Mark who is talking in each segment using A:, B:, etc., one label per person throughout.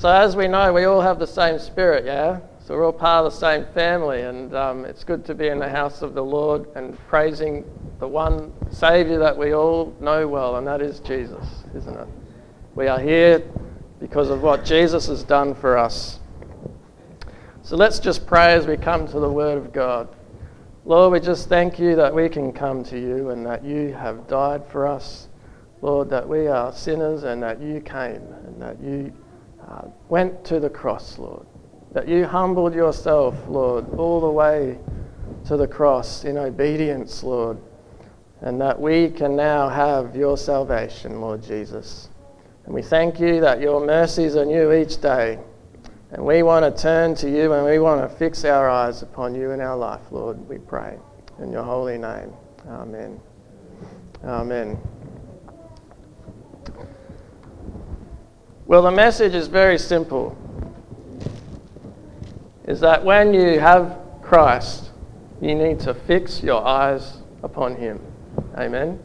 A: So, as we know, we all have the same spirit, yeah? So, we're all part of the same family, and um, it's good to be in the house of the Lord and praising the one Saviour that we all know well, and that is Jesus, isn't it? We are here because of what Jesus has done for us. So let's just pray as we come to the Word of God. Lord, we just thank you that we can come to you and that you have died for us. Lord, that we are sinners and that you came and that you uh, went to the cross, Lord. That you humbled yourself, Lord, all the way to the cross in obedience, Lord. And that we can now have your salvation, Lord Jesus. And we thank you that your mercies are new each day. And we want to turn to you and we want to fix our eyes upon you in our life, Lord, we pray. In your holy name. Amen. Amen. Well, the message is very simple is that when you have Christ, you need to fix your eyes upon Him. Amen?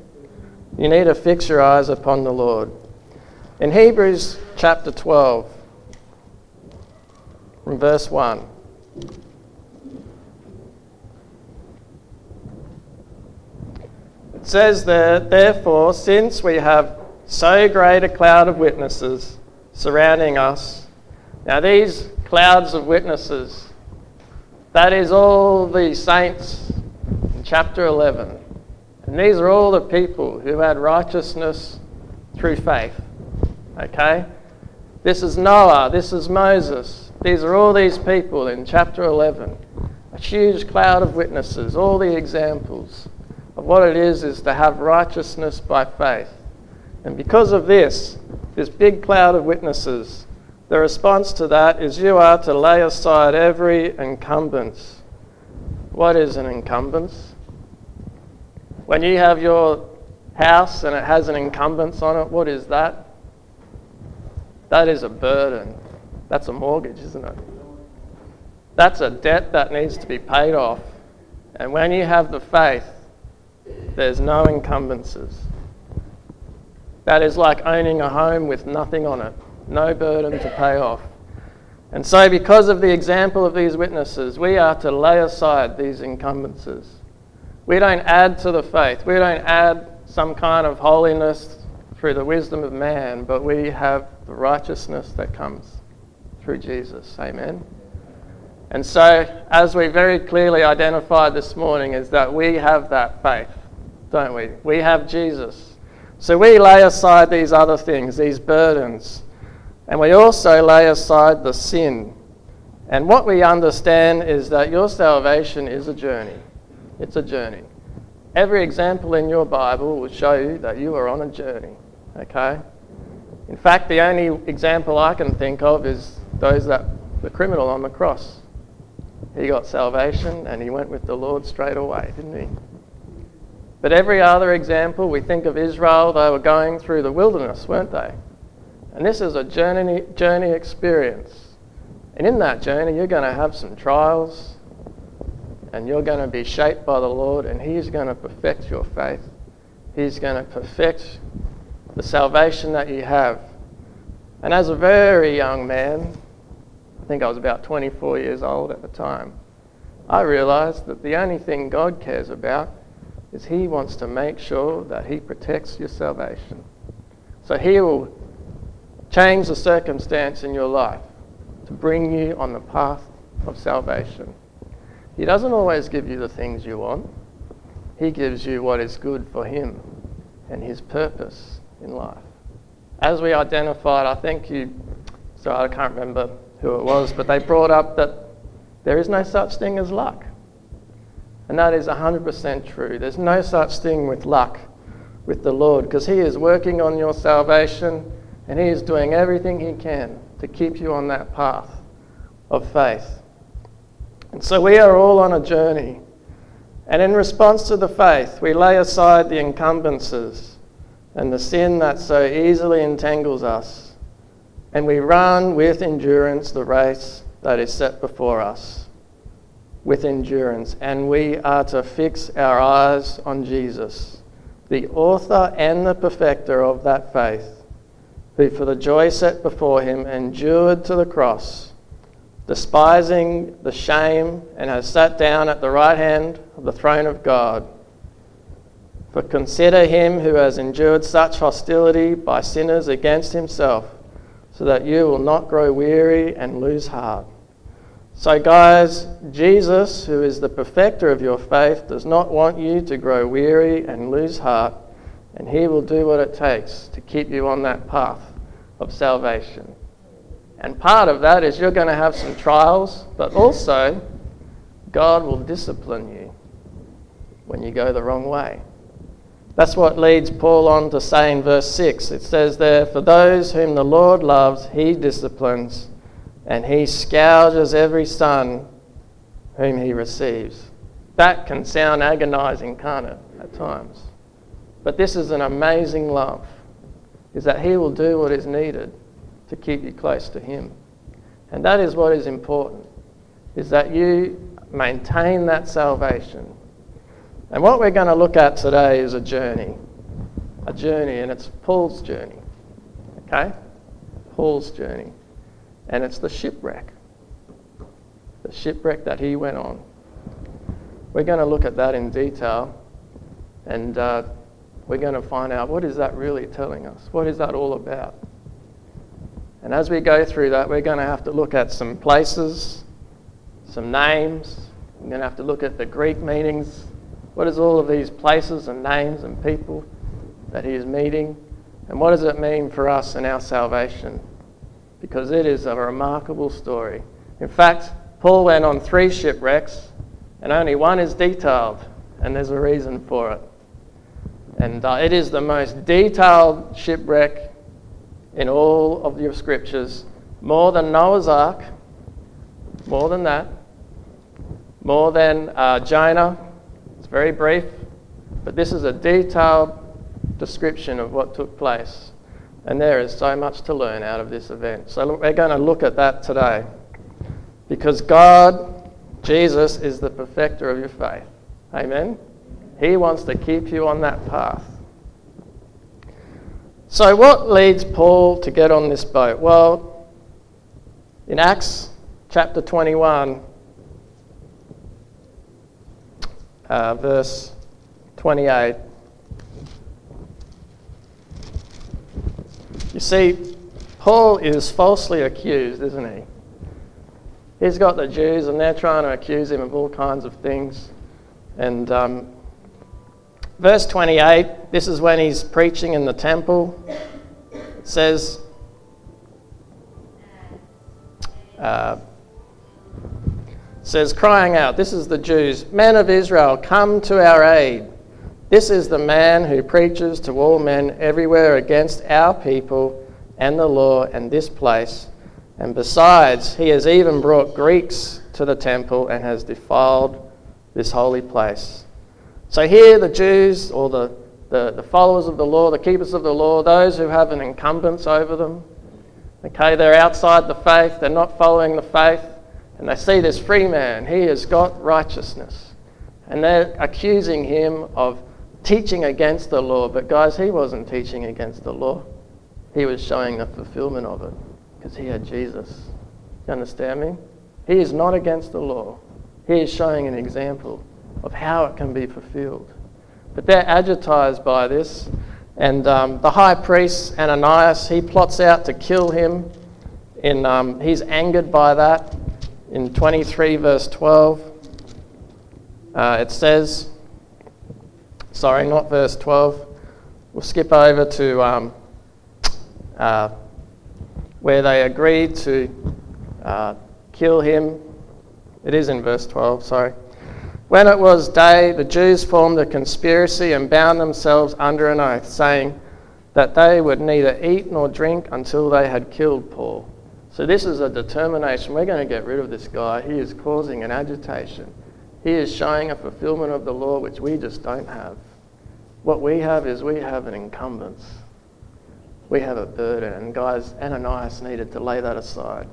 A: You need to fix your eyes upon the Lord. In Hebrews chapter 12, from verse 1. It says there, therefore, since we have so great a cloud of witnesses, surrounding us. Now, these clouds of witnesses, that is all the saints in chapter 11. And these are all the people who had righteousness through faith. Okay? This is Noah, this is Moses, these are all these people in chapter 11. A huge cloud of witnesses, all the examples of what it is is to have righteousness by faith. And because of this, this big cloud of witnesses. The response to that is you are to lay aside every encumbrance. What is an encumbrance? When you have your house and it has an encumbrance on it, what is that? That is a burden. That's a mortgage, isn't it? That's a debt that needs to be paid off. And when you have the faith, there's no encumbrances. That is like owning a home with nothing on it, no burden to pay off. And so, because of the example of these witnesses, we are to lay aside these encumbrances. We don't add to the faith, we don't add some kind of holiness through the wisdom of man, but we have the righteousness that comes through Jesus. Amen. And so, as we very clearly identified this morning, is that we have that faith, don't we? We have Jesus. So we lay aside these other things, these burdens, and we also lay aside the sin. And what we understand is that your salvation is a journey. It's a journey. Every example in your Bible will show you that you are on a journey, okay? In fact, the only example I can think of is those that the criminal on the cross. He got salvation and he went with the Lord straight away, didn't he? But every other example, we think of Israel, they were going through the wilderness, weren't they? And this is a journey, journey experience. And in that journey, you're going to have some trials, and you're going to be shaped by the Lord, and He's going to perfect your faith. He's going to perfect the salvation that you have. And as a very young man, I think I was about 24 years old at the time, I realized that the only thing God cares about is He wants to make sure that He protects your salvation. So He will change the circumstance in your life to bring you on the path of salvation. He doesn't always give you the things you want, He gives you what is good for Him and His purpose in life. As we identified, I think you, sorry, I can't remember who it was, but they brought up that there is no such thing as luck. And that is 100% true. There's no such thing with luck with the Lord because He is working on your salvation and He is doing everything He can to keep you on that path of faith. And so we are all on a journey. And in response to the faith, we lay aside the encumbrances and the sin that so easily entangles us, and we run with endurance the race that is set before us with endurance, and we are to fix our eyes on Jesus, the author and the perfecter of that faith, who for the joy set before him endured to the cross, despising the shame, and has sat down at the right hand of the throne of God. For consider him who has endured such hostility by sinners against himself, so that you will not grow weary and lose heart. So, guys, Jesus, who is the perfecter of your faith, does not want you to grow weary and lose heart, and he will do what it takes to keep you on that path of salvation. And part of that is you're going to have some trials, but also God will discipline you when you go the wrong way. That's what leads Paul on to say in verse 6. It says there, For those whom the Lord loves, he disciplines and he scourges every son whom he receives. That can sound agonizing, can't it, at times? But this is an amazing love, is that he will do what is needed to keep you close to him. And that is what is important, is that you maintain that salvation. And what we're going to look at today is a journey. A journey, and it's Paul's journey. Okay? Paul's journey and it's the shipwreck. The shipwreck that he went on. We're going to look at that in detail and uh, we're going to find out what is that really telling us? What is that all about? And as we go through that, we're going to have to look at some places, some names. We're going to have to look at the Greek meanings. What is all of these places and names and people that he is meeting? And what does it mean for us and our salvation? because it is a remarkable story. In fact, Paul went on three shipwrecks, and only one is detailed, and there's a reason for it. And uh, it is the most detailed shipwreck in all of your scriptures, more than Noah's Ark, more than that, more than uh, Jonah. It's very brief, but this is a detailed description of what took place. And there is so much to learn out of this event. So we're going to look at that today. Because God, Jesus, is the perfecter of your faith. Amen? He wants to keep you on that path. So, what leads Paul to get on this boat? Well, in Acts chapter 21, uh, verse 28. You see, Paul is falsely accused, isn't he? He's got the Jews, and they're trying to accuse him of all kinds of things. And um, verse 28, this is when he's preaching in the temple, it says, uh, says, crying out, This is the Jews, men of Israel, come to our aid. This is the man who preaches to all men everywhere against our people and the law and this place. And besides, he has even brought Greeks to the temple and has defiled this holy place. So here, the Jews, or the, the, the followers of the law, the keepers of the law, those who have an incumbence over them, okay, they're outside the faith, they're not following the faith, and they see this free man. He has got righteousness. And they're accusing him of teaching against the law, but guys, he wasn't teaching against the law. He was showing the fulfillment of it because he had Jesus. You understand me? He is not against the law. He is showing an example of how it can be fulfilled. But they're agitated by this, and um, the high priest Ananias he plots out to kill him. In um, he's angered by that. In 23 verse 12, uh, it says sorry, not verse 12. We'll skip over to um, uh, where they agreed to uh, kill him. It is in verse 12, sorry. When it was day, the Jews formed a conspiracy and bound themselves under an oath, saying that they would neither eat nor drink until they had killed Paul. So, this is a determination. We're going to get rid of this guy. He is causing an agitation. He is showing a fulfillment of the law which we just don't have. What we have is we have an incumbence. We have a burden. And guys, Ananias needed to lay that aside.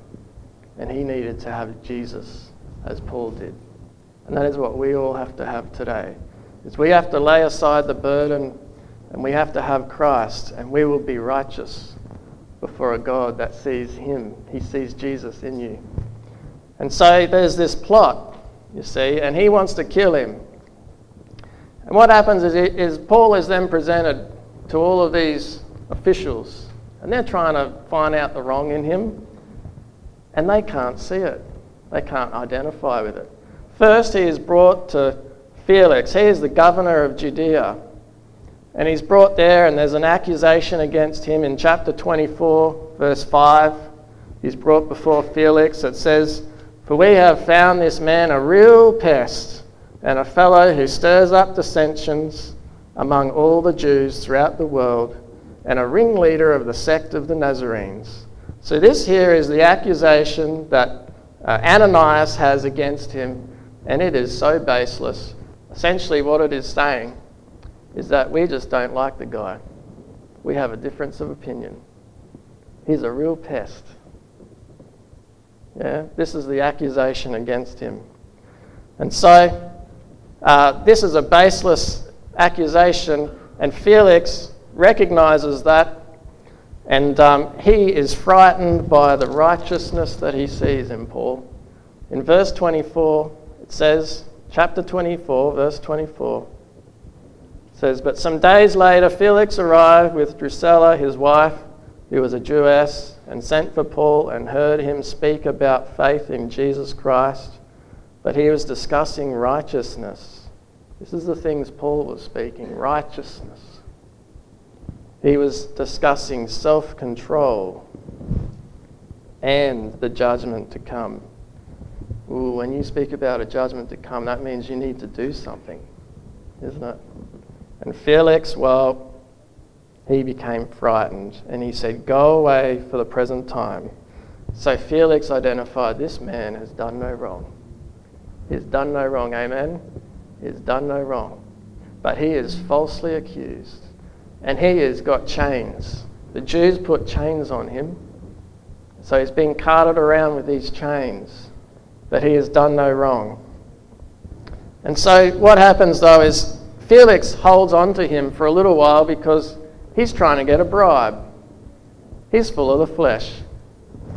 A: And he needed to have Jesus, as Paul did. And that is what we all have to have today. Is we have to lay aside the burden and we have to have Christ and we will be righteous before a God that sees him. He sees Jesus in you. And so there's this plot you see, and he wants to kill him. And what happens is, is Paul is then presented to all of these officials, and they're trying to find out the wrong in him, and they can't see it. They can't identify with it. First, he is brought to Felix. He is the governor of Judea. And he's brought there, and there's an accusation against him in chapter 24, verse 5. He's brought before Felix. It says, for we have found this man a real pest and a fellow who stirs up dissensions among all the Jews throughout the world and a ringleader of the sect of the Nazarenes. So, this here is the accusation that uh, Ananias has against him, and it is so baseless. Essentially, what it is saying is that we just don't like the guy, we have a difference of opinion. He's a real pest. Yeah, this is the accusation against him. And so, uh, this is a baseless accusation, and Felix recognizes that, and um, he is frightened by the righteousness that he sees in Paul. In verse 24, it says, chapter 24, verse 24, says, But some days later, Felix arrived with Drusilla, his wife who was a Jewess, and sent for Paul and heard him speak about faith in Jesus Christ, but he was discussing righteousness. This is the things Paul was speaking righteousness. He was discussing self control and the judgment to come. Ooh, when you speak about a judgment to come, that means you need to do something, isn't it? And Felix, well, he became frightened and he said, Go away for the present time. So Felix identified this man has done no wrong. He's done no wrong, amen? He's done no wrong. But he is falsely accused and he has got chains. The Jews put chains on him. So he's being carted around with these chains. But he has done no wrong. And so what happens though is Felix holds on to him for a little while because He's trying to get a bribe. He's full of the flesh.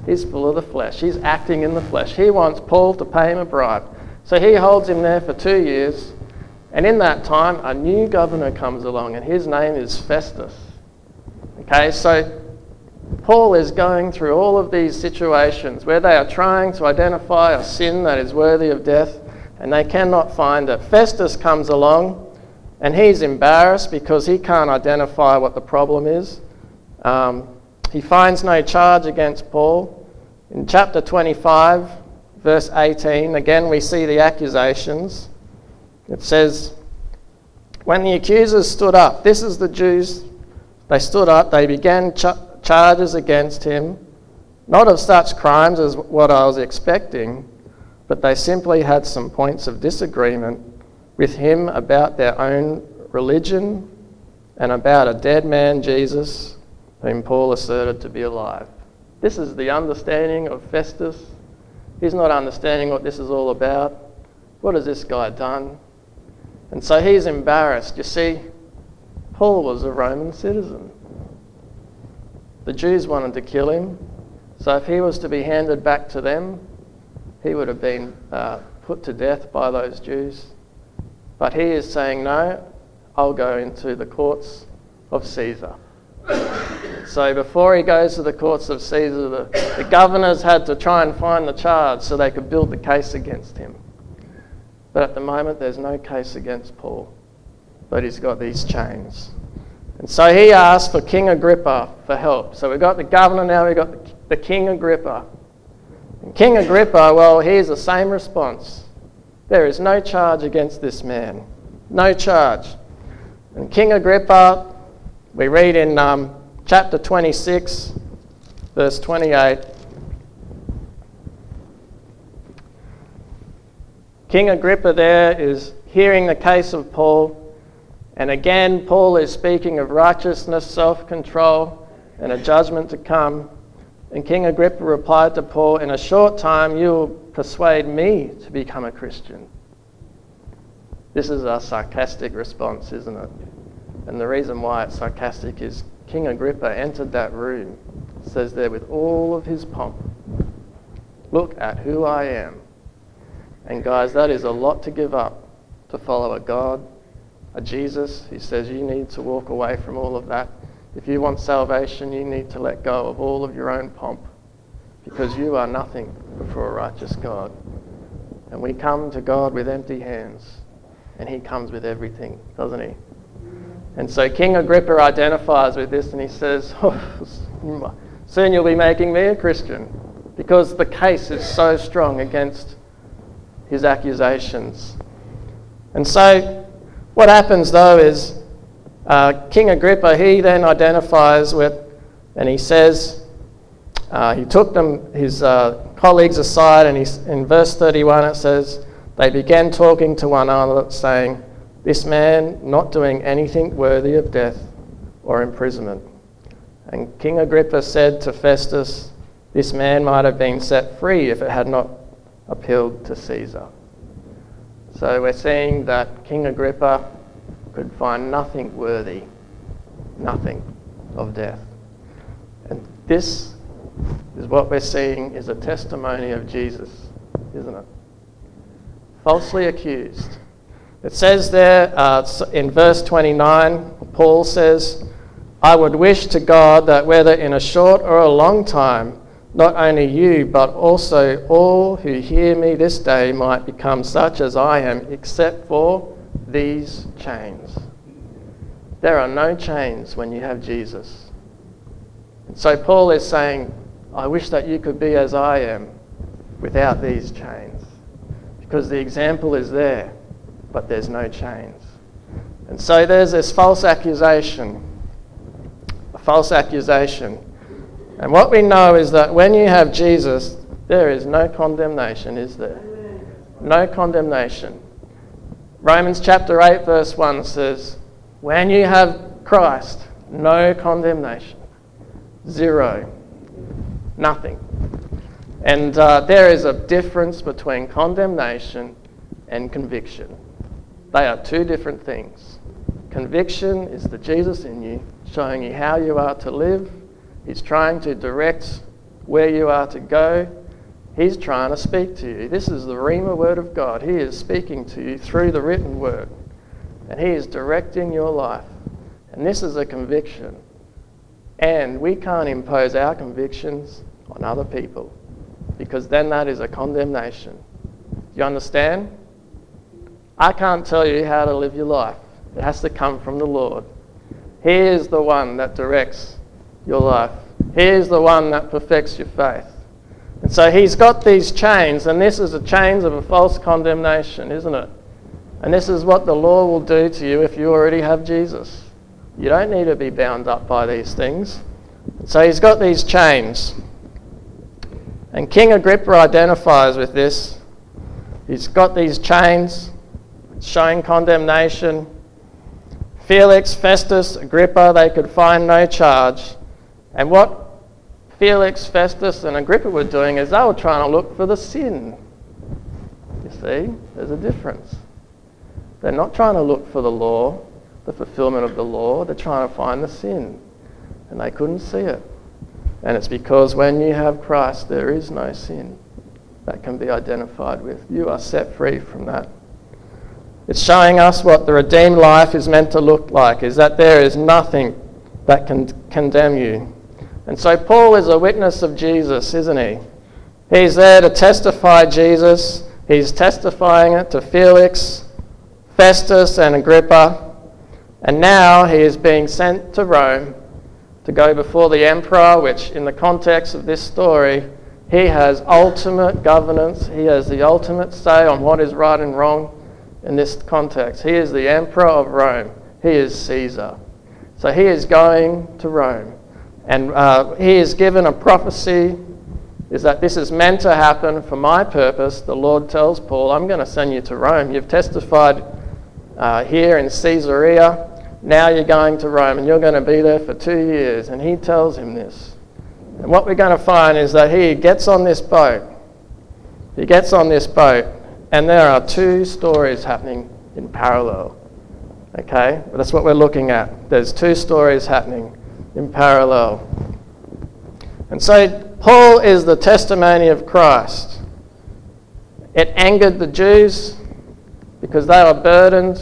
A: He's full of the flesh. He's acting in the flesh. He wants Paul to pay him a bribe. So he holds him there for two years. And in that time, a new governor comes along, and his name is Festus. Okay, so Paul is going through all of these situations where they are trying to identify a sin that is worthy of death, and they cannot find it. Festus comes along and he's embarrassed because he can't identify what the problem is. Um, he finds no charge against Paul. In chapter 25, verse 18, again we see the accusations. It says, When the accusers stood up, this is the Jews, they stood up, they began charges against him, not of such crimes as what I was expecting, but they simply had some points of disagreement with him about their own religion and about a dead man, Jesus, whom Paul asserted to be alive. This is the understanding of Festus. He's not understanding what this is all about. What has this guy done? And so he's embarrassed. You see, Paul was a Roman citizen. The Jews wanted to kill him, so if he was to be handed back to them, he would have been uh, put to death by those Jews. But he is saying, No, I'll go into the courts of Caesar. so before he goes to the courts of Caesar, the, the governors had to try and find the charge so they could build the case against him. But at the moment, there's no case against Paul. But he's got these chains. And so he asked for King Agrippa for help. So we've got the governor now, we've got the, the King Agrippa. And King Agrippa, well, here's the same response. There is no charge against this man. No charge. And King Agrippa, we read in um, chapter 26, verse 28. King Agrippa there is hearing the case of Paul, and again, Paul is speaking of righteousness, self control, and a judgment to come. And King Agrippa replied to Paul, In a short time, you will persuade me to become a Christian. This is our sarcastic response, isn't it? And the reason why it's sarcastic is King Agrippa entered that room, says there with all of his pomp, Look at who I am. And guys, that is a lot to give up to follow a God, a Jesus. He says you need to walk away from all of that. If you want salvation, you need to let go of all of your own pomp because you are nothing before a righteous God. And we come to God with empty hands, and He comes with everything, doesn't He? And so King Agrippa identifies with this and he says, oh, Soon you'll be making me a Christian because the case is so strong against his accusations. And so what happens though is uh, King Agrippa, he then identifies with, and he says, uh, he took them, his uh, colleagues aside, and he, in verse 31 it says, They began talking to one another, saying, This man not doing anything worthy of death or imprisonment. And King Agrippa said to Festus, This man might have been set free if it had not appealed to Caesar. So we're seeing that King Agrippa could find nothing worthy, nothing of death. And this is what we're seeing is a testimony of Jesus, isn't it? Falsely accused. It says there uh, in verse 29, Paul says, I would wish to God that whether in a short or a long time, not only you, but also all who hear me this day might become such as I am, except for these chains. There are no chains when you have Jesus. And so Paul is saying, I wish that you could be as I am without these chains. Because the example is there, but there's no chains. And so there's this false accusation. A false accusation. And what we know is that when you have Jesus, there is no condemnation, is there? No condemnation. Romans chapter 8, verse 1 says, When you have Christ, no condemnation. Zero nothing. And uh, there is a difference between condemnation and conviction. They are two different things. Conviction is the Jesus in you showing you how you are to live, He's trying to direct where you are to go. He's trying to speak to you. This is the Rhema word of God. He is speaking to you through the written word. And He is directing your life. And this is a conviction. And we can't impose our convictions on other people because then that is a condemnation. You understand? I can't tell you how to live your life. It has to come from the Lord. He is the one that directs your life. He is the one that perfects your faith. And so he's got these chains, and this is the chains of a false condemnation, isn't it? And this is what the law will do to you if you already have Jesus. You don't need to be bound up by these things. So he's got these chains. And King Agrippa identifies with this. He's got these chains showing condemnation. Felix, Festus, Agrippa, they could find no charge. And what Felix, Festus, and Agrippa were doing is they were trying to look for the sin. You see, there's a difference. They're not trying to look for the law, the fulfillment of the law, they're trying to find the sin. And they couldn't see it. And it's because when you have Christ, there is no sin that can be identified with. You are set free from that. It's showing us what the redeemed life is meant to look like, is that there is nothing that can condemn you. And so Paul is a witness of Jesus, isn't he? He's there to testify Jesus. He's testifying it to Felix, Festus, and Agrippa. And now he is being sent to Rome to go before the emperor, which, in the context of this story, he has ultimate governance. He has the ultimate say on what is right and wrong in this context. He is the emperor of Rome. He is Caesar. So he is going to Rome. And uh, he is given a prophecy is that this is meant to happen for my purpose. The Lord tells Paul, I'm going to send you to Rome. You've testified uh, here in Caesarea. Now you're going to Rome and you're going to be there for two years. And he tells him this. And what we're going to find is that he gets on this boat. He gets on this boat, and there are two stories happening in parallel. Okay? But that's what we're looking at. There's two stories happening in parallel. And so Paul is the testimony of Christ. It angered the Jews because they were burdened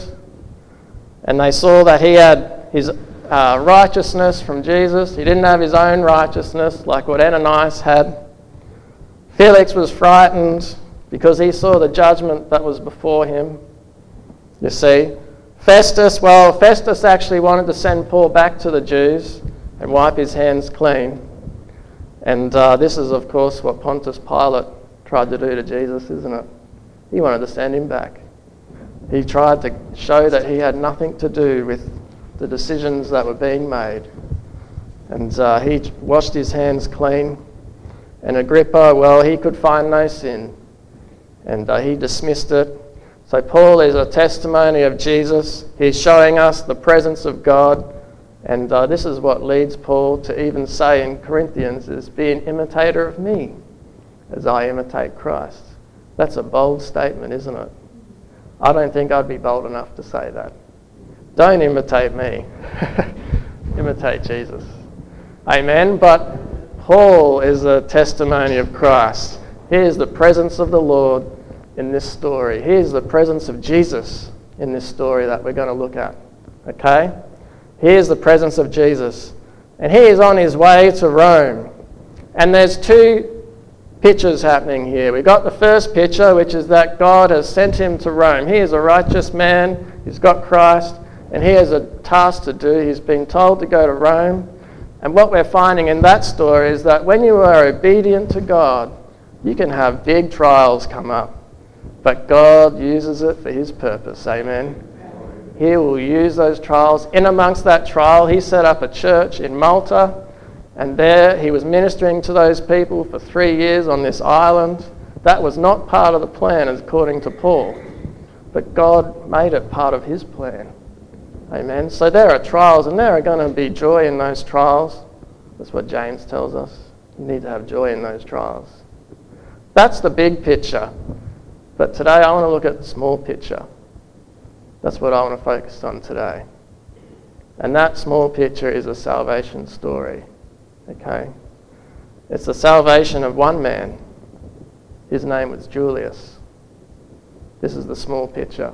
A: and they saw that he had his uh, righteousness from Jesus. He didn't have his own righteousness like what Ananias had. Felix was frightened because he saw the judgment that was before him. You see, Festus, well, Festus actually wanted to send Paul back to the Jews and wipe his hands clean. And uh, this is, of course, what Pontius Pilate tried to do to Jesus, isn't it? He wanted to send him back. He tried to show that he had nothing to do with the decisions that were being made. And uh, he washed his hands clean. And Agrippa, well, he could find no sin. And uh, he dismissed it. So, Paul is a testimony of Jesus. He's showing us the presence of God. And uh, this is what leads Paul to even say in Corinthians is be an imitator of me as I imitate Christ. That's a bold statement, isn't it? I don't think I'd be bold enough to say that. Don't imitate me, imitate Jesus. Amen. But Paul is a testimony of Christ. Here's the presence of the Lord in this story. Here's the presence of Jesus in this story that we're going to look at. Okay? Here's the presence of Jesus. And he is on his way to Rome. And there's two pictures happening here. We've got the first picture, which is that God has sent him to Rome. He is a righteous man, he's got Christ, and he has a task to do. He's been told to go to Rome. And what we're finding in that story is that when you are obedient to God, you can have big trials come up. But God uses it for his purpose. Amen. He will use those trials. In amongst that trial, he set up a church in Malta and there he was ministering to those people for three years on this island. That was not part of the plan, according to Paul. But God made it part of his plan. Amen. So there are trials, and there are going to be joy in those trials. That's what James tells us. You need to have joy in those trials. That's the big picture. But today I want to look at the small picture. That's what I want to focus on today. And that small picture is a salvation story. Okay? It's the salvation of one man. His name was Julius. This is the small picture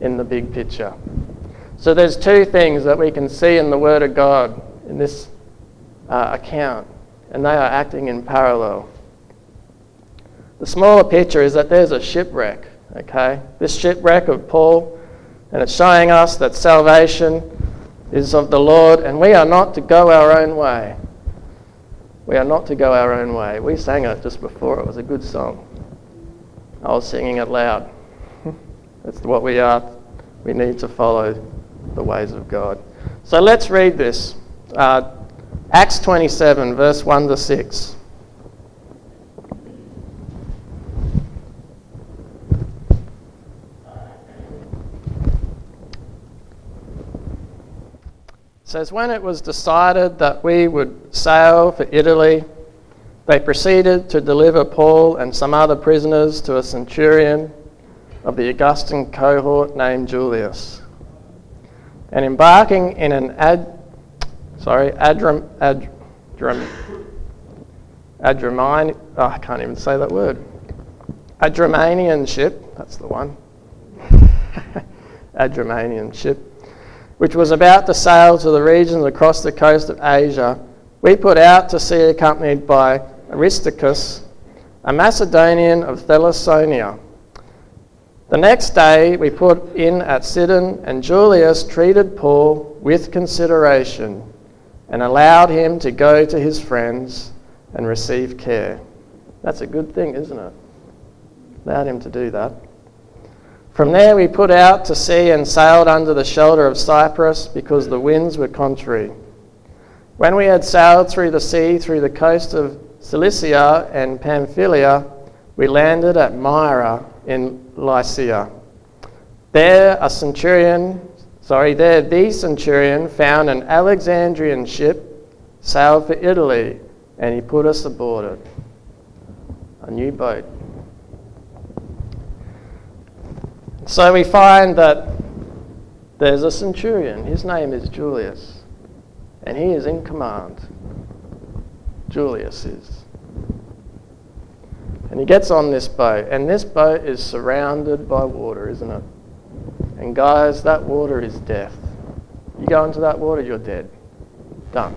A: in the big picture. So there's two things that we can see in the Word of God in this uh, account, and they are acting in parallel. The smaller picture is that there's a shipwreck, okay? This shipwreck of Paul, and it's showing us that salvation is of the Lord, and we are not to go our own way. We are not to go our own way. We sang it just before, it was a good song. I was singing it loud. That's what we are. We need to follow the ways of God. So let's read this uh, Acts 27, verse 1 to 6. says, When it was decided that we would sail for Italy, they proceeded to deliver Paul and some other prisoners to a centurion of the Augustan cohort named Julius. And embarking in an ad, sorry, adram, adram, adramine, oh, I can't even say that word, Adramanian ship, that's the one, Adramanian ship, which was about to sail to the regions across the coast of Asia, we put out to sea accompanied by Aristarchus, a Macedonian of Thessalonica. The next day we put in at Sidon, and Julius treated Paul with consideration and allowed him to go to his friends and receive care. That's a good thing, isn't it? Allowed him to do that. From there we put out to sea and sailed under the shelter of Cyprus because the winds were contrary. When we had sailed through the sea through the coast of Cilicia and Pamphylia, we landed at Myra in Lycia. There a centurion, sorry, there the centurion found an Alexandrian ship sailed for Italy, and he put us aboard it. A new boat. So we find that there's a centurion. His name is Julius, and he is in command. Julius is. And he gets on this boat, and this boat is surrounded by water, isn't it? And guys, that water is death. You go into that water, you're dead. Done.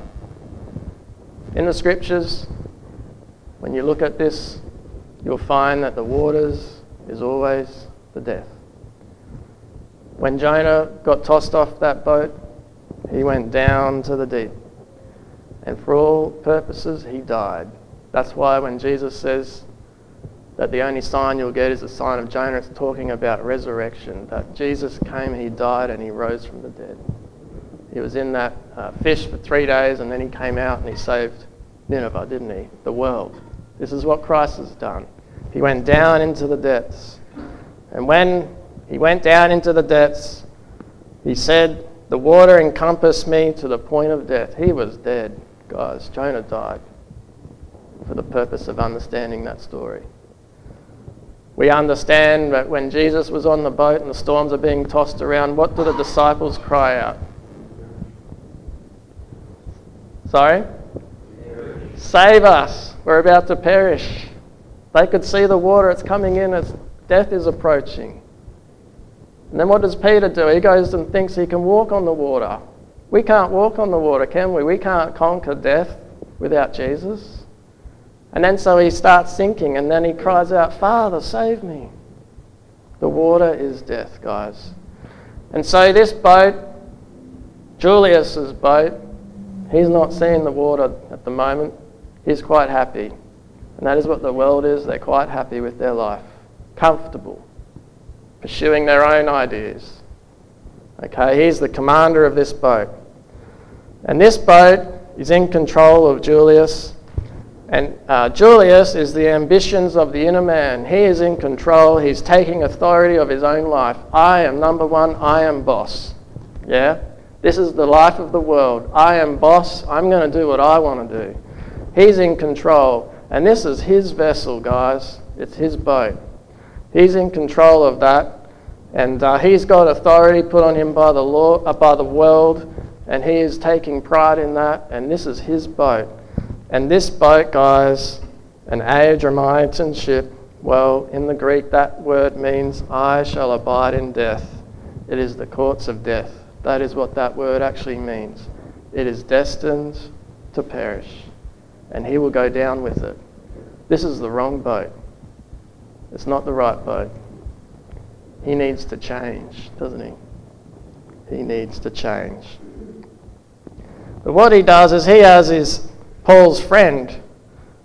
A: In the scriptures, when you look at this, you'll find that the waters is always the death. When Jonah got tossed off that boat, he went down to the deep. And for all purposes, he died. That's why when Jesus says that the only sign you'll get is the sign of Jonah, it's talking about resurrection. That Jesus came, he died, and he rose from the dead. He was in that uh, fish for three days, and then he came out and he saved Nineveh, didn't he? The world. This is what Christ has done. He went down into the depths. And when he went down into the depths. He said, The water encompassed me to the point of death. He was dead. Guys, Jonah died for the purpose of understanding that story. We understand that when Jesus was on the boat and the storms are being tossed around, what do the disciples cry out? Sorry? Save us. We're about to perish. They could see the water, it's coming in, it's, death is approaching. And then what does Peter do? He goes and thinks he can walk on the water. We can't walk on the water, can we? We can't conquer death without Jesus. And then so he starts sinking and then he cries out, Father, save me. The water is death, guys. And so this boat, Julius's boat, he's not seeing the water at the moment. He's quite happy. And that is what the world is. They're quite happy with their life, comfortable pursuing their own ideas. Okay, he's the commander of this boat. And this boat is in control of Julius. And uh, Julius is the ambitions of the inner man. He is in control. He's taking authority of his own life. I am number one. I am boss. Yeah? This is the life of the world. I am boss. I'm going to do what I want to do. He's in control. And this is his vessel, guys. It's his boat. He's in control of that. And uh, he's got authority put on him by the law, uh, by the world, and he is taking pride in that. And this is his boat. And this boat, guys, an Adramitan ship. Well, in the Greek, that word means I shall abide in death. It is the courts of death. That is what that word actually means. It is destined to perish, and he will go down with it. This is the wrong boat. It's not the right boat. He needs to change, doesn't he? He needs to change. But what he does is he has his Paul's friend,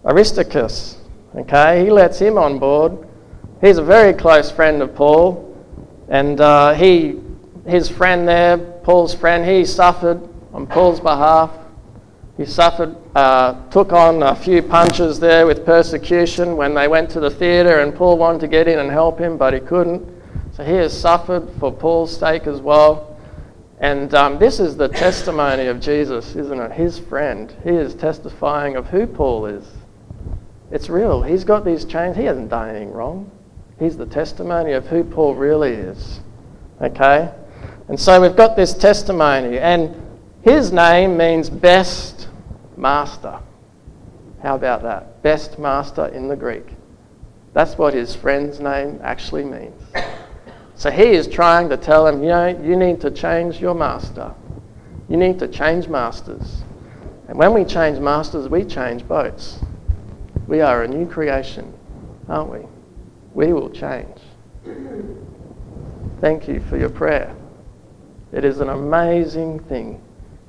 A: Aristarchus. Okay, he lets him on board. He's a very close friend of Paul, and uh, he, his friend there, Paul's friend, he suffered on Paul's behalf. He suffered, uh, took on a few punches there with persecution when they went to the theatre and Paul wanted to get in and help him, but he couldn't. So he has suffered for Paul's sake as well. And um, this is the testimony of Jesus, isn't it? His friend. He is testifying of who Paul is. It's real. He's got these chains. He hasn't done anything wrong. He's the testimony of who Paul really is. Okay? And so we've got this testimony, and his name means best master. How about that? Best master in the Greek. That's what his friend's name actually means. So he is trying to tell him, you know, you need to change your master. You need to change masters. And when we change masters, we change boats. We are a new creation, aren't we? We will change. Thank you for your prayer. It is an amazing thing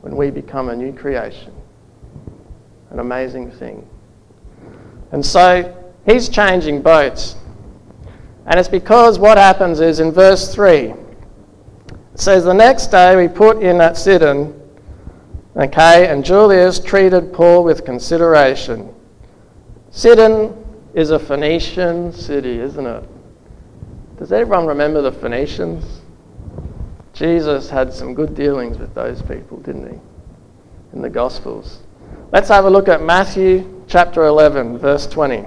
A: when we become a new creation an amazing thing. And so he's changing boats. And it's because what happens is in verse 3, it says, The next day we put in at Sidon, okay, and Julius treated Paul with consideration. Sidon is a Phoenician city, isn't it? Does everyone remember the Phoenicians? Jesus had some good dealings with those people, didn't he? In the Gospels. Let's have a look at Matthew chapter 11, verse 20.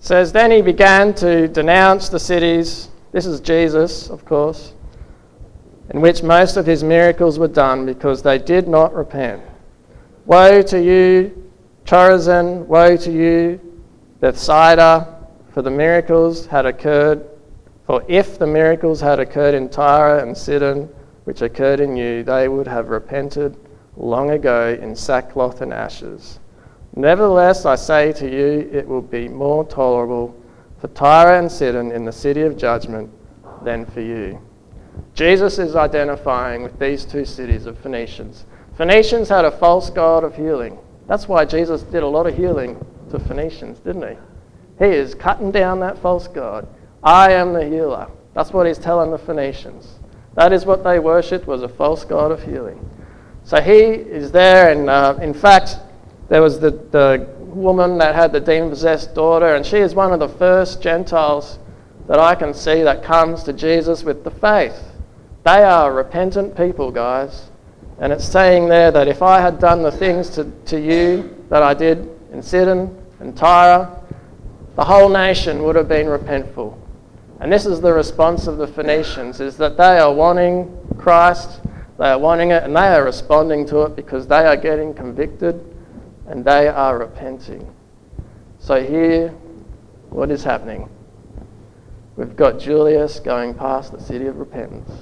A: says then he began to denounce the cities this is jesus of course in which most of his miracles were done because they did not repent woe to you chorazin woe to you bethsaida for the miracles had occurred, for if the miracles had occurred in Tyre and Sidon, which occurred in you, they would have repented long ago in sackcloth and ashes. Nevertheless, I say to you, it will be more tolerable for Tyre and Sidon in the city of judgment than for you. Jesus is identifying with these two cities of Phoenicians. Phoenicians had a false god of healing. That's why Jesus did a lot of healing to Phoenicians, didn't he? He is cutting down that false god. I am the healer. That's what he's telling the Phoenicians. That is what they worshipped was a false god of healing. So he is there, and uh, in fact, there was the, the woman that had the demon-possessed daughter, and she is one of the first Gentiles that I can see that comes to Jesus with the faith. They are repentant people, guys. And it's saying there that if I had done the things to, to you that I did in Sidon and Tyre, the whole nation would have been repentful. And this is the response of the Phoenicians is that they are wanting Christ, they are wanting it, and they are responding to it because they are getting convicted and they are repenting. So here, what is happening? We've got Julius going past the city of repentance,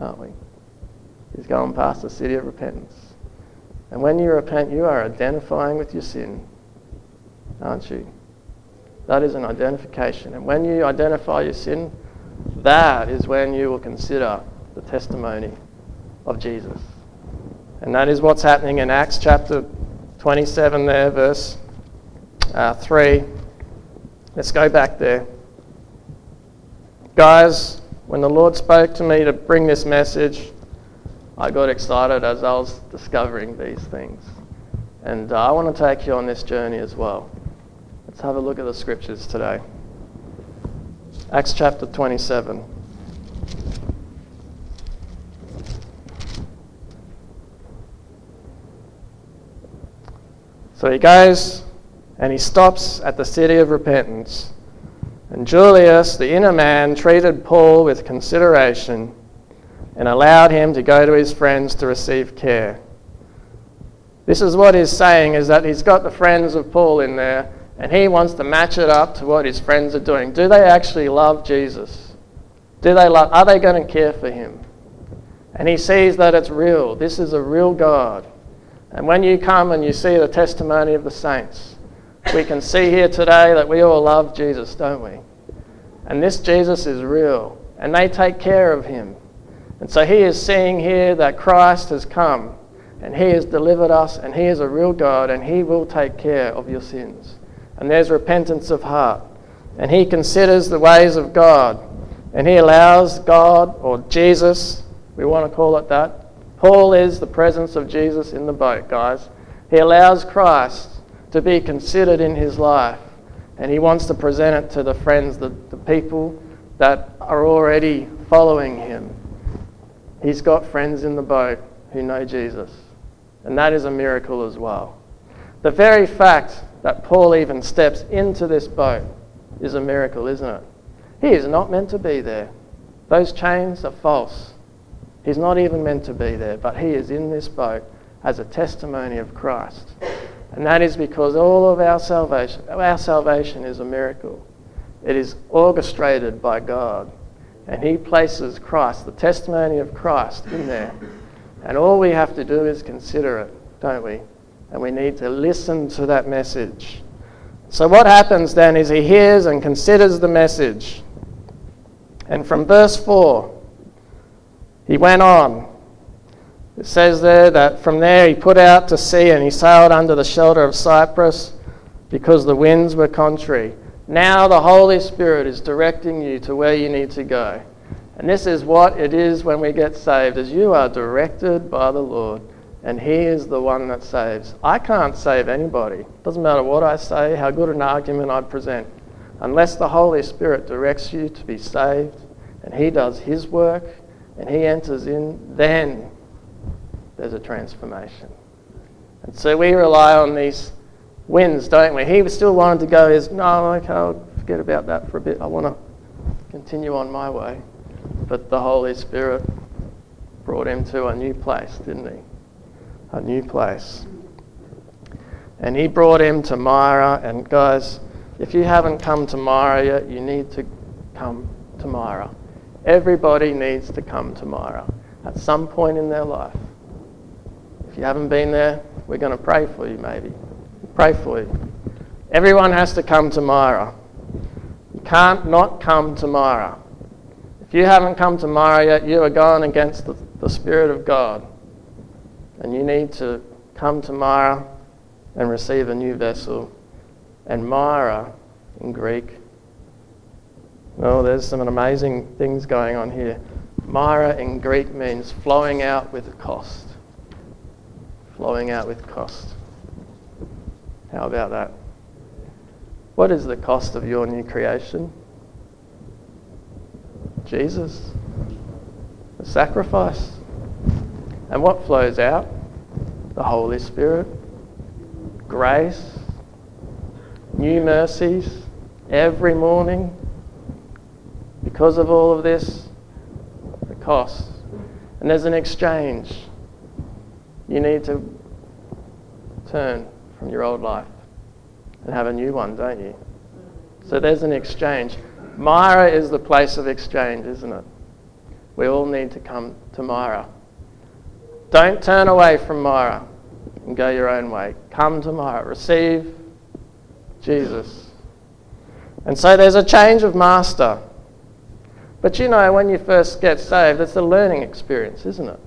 A: aren't we? He's going past the city of repentance. And when you repent, you are identifying with your sin, aren't you? That is an identification. And when you identify your sin, that is when you will consider the testimony of Jesus. And that is what's happening in Acts chapter 27, there, verse uh, 3. Let's go back there. Guys, when the Lord spoke to me to bring this message, I got excited as I was discovering these things. And uh, I want to take you on this journey as well. Let's have a look at the scriptures today. Acts chapter 27. So he goes and he stops at the city of repentance. And Julius, the inner man, treated Paul with consideration and allowed him to go to his friends to receive care. This is what he's saying is that he's got the friends of Paul in there and he wants to match it up to what his friends are doing. Do they actually love Jesus? Do they love, are they going to care for him? And he sees that it's real. This is a real God. And when you come and you see the testimony of the saints, we can see here today that we all love Jesus, don't we? And this Jesus is real. And they take care of him. And so he is seeing here that Christ has come and he has delivered us and he is a real God and he will take care of your sins and there's repentance of heart. And he considers the ways of God. And he allows God or Jesus, we want to call it that. Paul is the presence of Jesus in the boat, guys. He allows Christ to be considered in his life. And he wants to present it to the friends, the, the people that are already following him. He's got friends in the boat who know Jesus. And that is a miracle as well. The very fact that Paul even steps into this boat is a miracle, isn't it? He is not meant to be there. Those chains are false. He's not even meant to be there, but he is in this boat as a testimony of Christ. And that is because all of our salvation, our salvation is a miracle. It is orchestrated by God. And he places Christ, the testimony of Christ, in there. And all we have to do is consider it, don't we? and we need to listen to that message. So, what happens then is he hears and considers the message. And from verse 4, he went on. It says there that from there he put out to sea and he sailed under the shelter of Cyprus because the winds were contrary. Now the Holy Spirit is directing you to where you need to go. And this is what it is when we get saved, as you are directed by the Lord and he is the one that saves. I can't save anybody. Doesn't matter what I say, how good an argument I present. Unless the Holy Spirit directs you to be saved and he does his work and he enters in, then there's a transformation. And so we rely on these wins, don't we? He still wanted to go He's no, okay, I'll forget about that for a bit. I want to continue on my way. But the Holy Spirit brought him to a new place, didn't he? a new place. And he brought him to Myra. And guys, if you haven't come to Myra yet, you need to come to Myra. Everybody needs to come to Myra at some point in their life. If you haven't been there, we're going to pray for you, maybe. Pray for you. Everyone has to come to Myra. You can't not come to Myra. If you haven't come to Myra yet, you are going against the, the Spirit of God and you need to come to Myra and receive a new vessel. And Myra in Greek. Well, there's some amazing things going on here. Myra in Greek means flowing out with cost. Flowing out with cost. How about that? What is the cost of your new creation? Jesus. The sacrifice. And what flows out? The Holy Spirit, grace, new mercies every morning. Because of all of this, the cost. And there's an exchange. You need to turn from your old life and have a new one, don't you? So there's an exchange. Myra is the place of exchange, isn't it? We all need to come to Myra. Don't turn away from Myra and go your own way. Come to Myra. Receive Jesus. And so there's a change of master. But you know, when you first get saved, it's a learning experience, isn't it?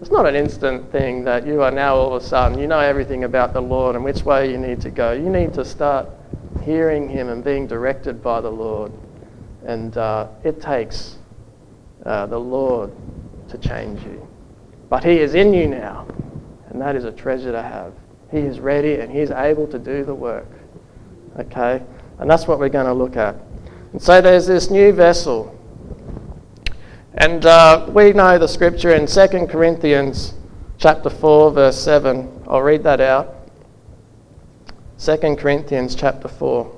A: It's not an instant thing that you are now all of a sudden, you know everything about the Lord and which way you need to go. You need to start hearing Him and being directed by the Lord. And uh, it takes uh, the Lord to change you. But He is in you now, and that is a treasure to have. He is ready and He is able to do the work. Okay? And that's what we're going to look at. And so there's this new vessel. And uh, we know the scripture in 2 Corinthians chapter 4, verse 7. I'll read that out. 2 Corinthians chapter 4.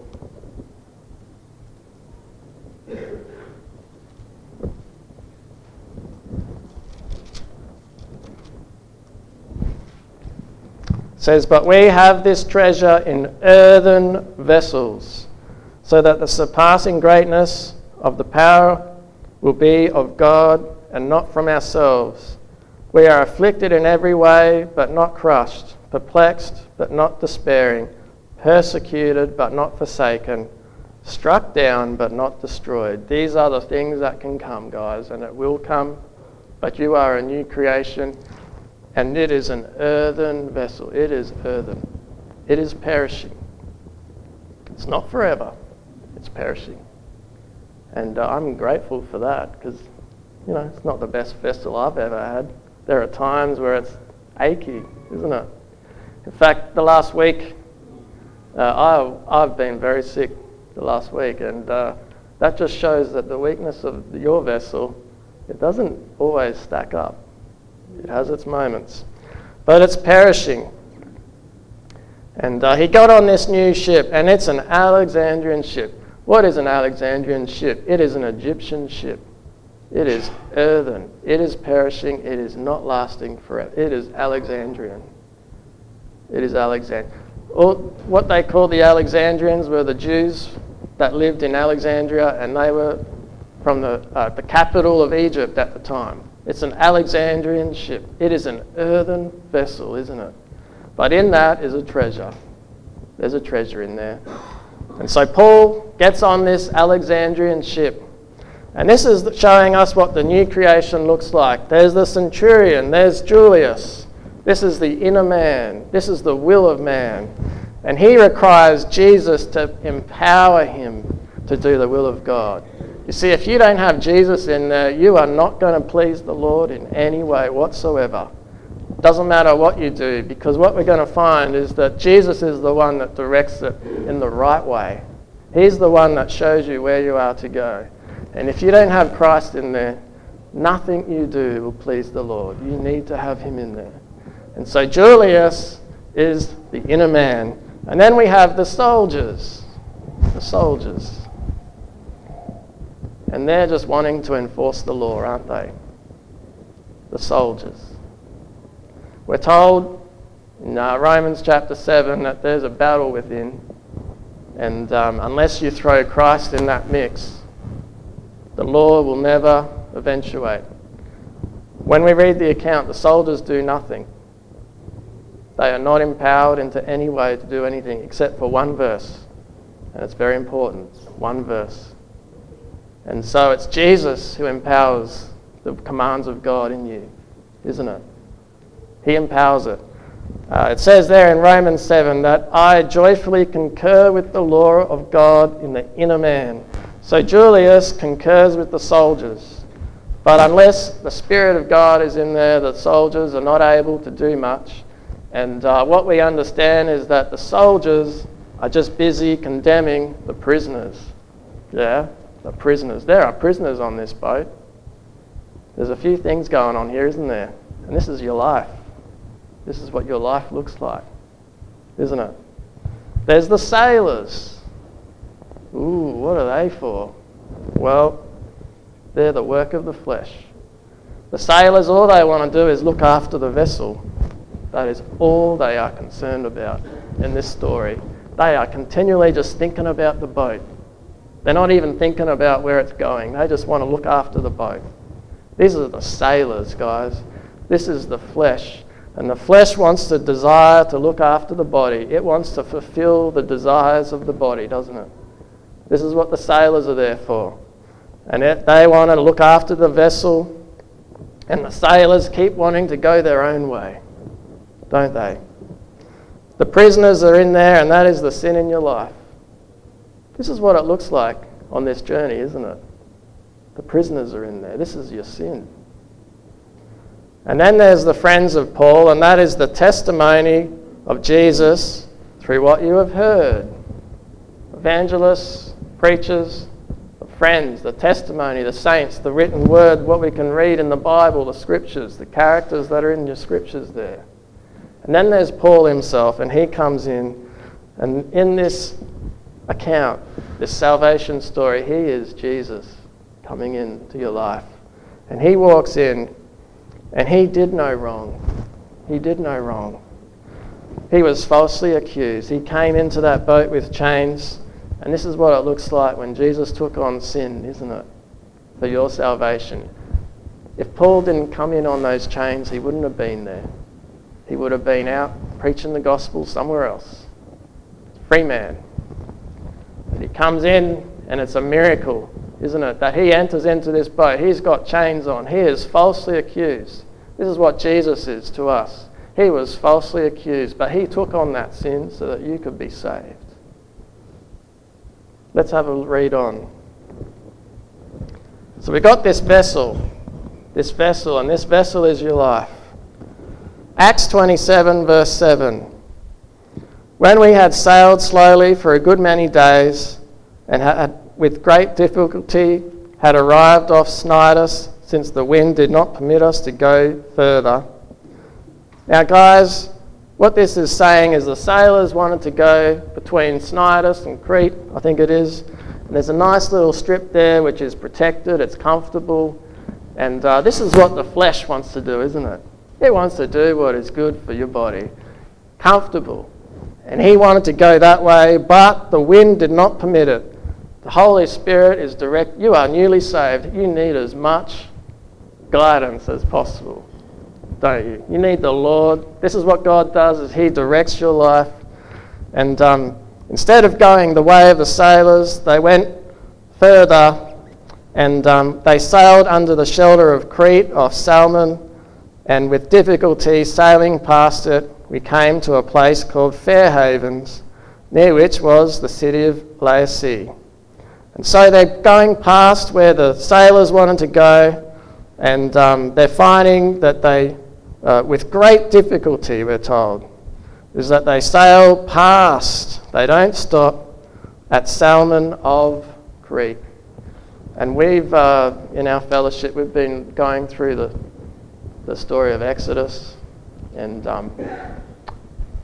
A: says, But we have this treasure in earthen vessels, so that the surpassing greatness of the power will be of God and not from ourselves. We are afflicted in every way, but not crushed, perplexed, but not despairing, persecuted, but not forsaken, struck down, but not destroyed. These are the things that can come, guys, and it will come. But you are a new creation. And it is an earthen vessel. It is earthen. It is perishing. It's not forever, it's perishing. And uh, I'm grateful for that because, you know, it's not the best vessel I've ever had. There are times where it's achy, isn't it? In fact, the last week, uh, I, I've been very sick the last week, and uh, that just shows that the weakness of your vessel, it doesn't always stack up. It has its moments, but it's perishing. And uh, he got on this new ship, and it's an Alexandrian ship. What is an Alexandrian ship? It is an Egyptian ship. It is earthen. It is perishing. It is not lasting forever. It is Alexandrian. It is Alexandrian. What they called the Alexandrians were the Jews that lived in Alexandria, and they were from the, uh, the capital of Egypt at the time. It's an Alexandrian ship. It is an earthen vessel, isn't it? But in that is a treasure. There's a treasure in there. And so Paul gets on this Alexandrian ship. And this is showing us what the new creation looks like. There's the centurion, there's Julius. This is the inner man, this is the will of man. And he requires Jesus to empower him to do the will of God. You see, if you don't have Jesus in there, you are not going to please the Lord in any way whatsoever. Doesn't matter what you do, because what we're going to find is that Jesus is the one that directs it in the right way. He's the one that shows you where you are to go. And if you don't have Christ in there, nothing you do will please the Lord. You need to have Him in there. And so Julius is the inner man. And then we have the soldiers. The soldiers. And they're just wanting to enforce the law, aren't they? The soldiers. We're told in uh, Romans chapter 7 that there's a battle within, and um, unless you throw Christ in that mix, the law will never eventuate. When we read the account, the soldiers do nothing. They are not empowered into any way to do anything except for one verse. And it's very important one verse. And so it's Jesus who empowers the commands of God in you, isn't it? He empowers it. Uh, it says there in Romans 7 that I joyfully concur with the law of God in the inner man. So Julius concurs with the soldiers. But unless the Spirit of God is in there, the soldiers are not able to do much. And uh, what we understand is that the soldiers are just busy condemning the prisoners. Yeah? the prisoners. There are prisoners on this boat. There's a few things going on here, isn't there? And this is your life. This is what your life looks like, isn't it? There's the sailors. Ooh, what are they for? Well, they're the work of the flesh. The sailors, all they want to do is look after the vessel. That is all they are concerned about in this story. They are continually just thinking about the boat. They're not even thinking about where it's going. They just want to look after the boat. These are the sailors, guys. This is the flesh. And the flesh wants to desire to look after the body. It wants to fulfill the desires of the body, doesn't it? This is what the sailors are there for. And it, they want to look after the vessel. And the sailors keep wanting to go their own way, don't they? The prisoners are in there, and that is the sin in your life. This is what it looks like on this journey, isn't it? The prisoners are in there. This is your sin. And then there's the friends of Paul, and that is the testimony of Jesus through what you have heard. Evangelists, preachers, the friends, the testimony, the saints, the written word, what we can read in the Bible, the scriptures, the characters that are in your scriptures there. And then there's Paul himself, and he comes in, and in this account, the salvation story, he is Jesus coming into your life. And he walks in, and he did no wrong. He did no wrong. He was falsely accused. He came into that boat with chains. And this is what it looks like when Jesus took on sin, isn't it? For your salvation. If Paul didn't come in on those chains, he wouldn't have been there. He would have been out preaching the gospel somewhere else. Free man. He comes in, and it's a miracle, isn't it? That he enters into this boat. He's got chains on. He is falsely accused. This is what Jesus is to us. He was falsely accused, but he took on that sin so that you could be saved. Let's have a read on. So we got this vessel, this vessel, and this vessel is your life. Acts 27, verse 7. When we had sailed slowly for a good many days and had, with great difficulty had arrived off Snidus, since the wind did not permit us to go further. Now, guys, what this is saying is the sailors wanted to go between Snidus and Crete, I think it is. And there's a nice little strip there which is protected, it's comfortable. And uh, this is what the flesh wants to do, isn't it? It wants to do what is good for your body. Comfortable, and he wanted to go that way, but the wind did not permit it. The Holy Spirit is direct. You are newly saved. You need as much guidance as possible, don't you? You need the Lord. This is what God does: is He directs your life. And um, instead of going the way of the sailors, they went further, and um, they sailed under the shelter of Crete, off Salmon, and with difficulty sailing past it we came to a place called Fair Havens, near which was the city of Laodicea. And so they're going past where the sailors wanted to go, and um, they're finding that they, uh, with great difficulty, we're told, is that they sail past, they don't stop at Salmon of Crete. And we've, uh, in our fellowship, we've been going through the, the story of Exodus and um,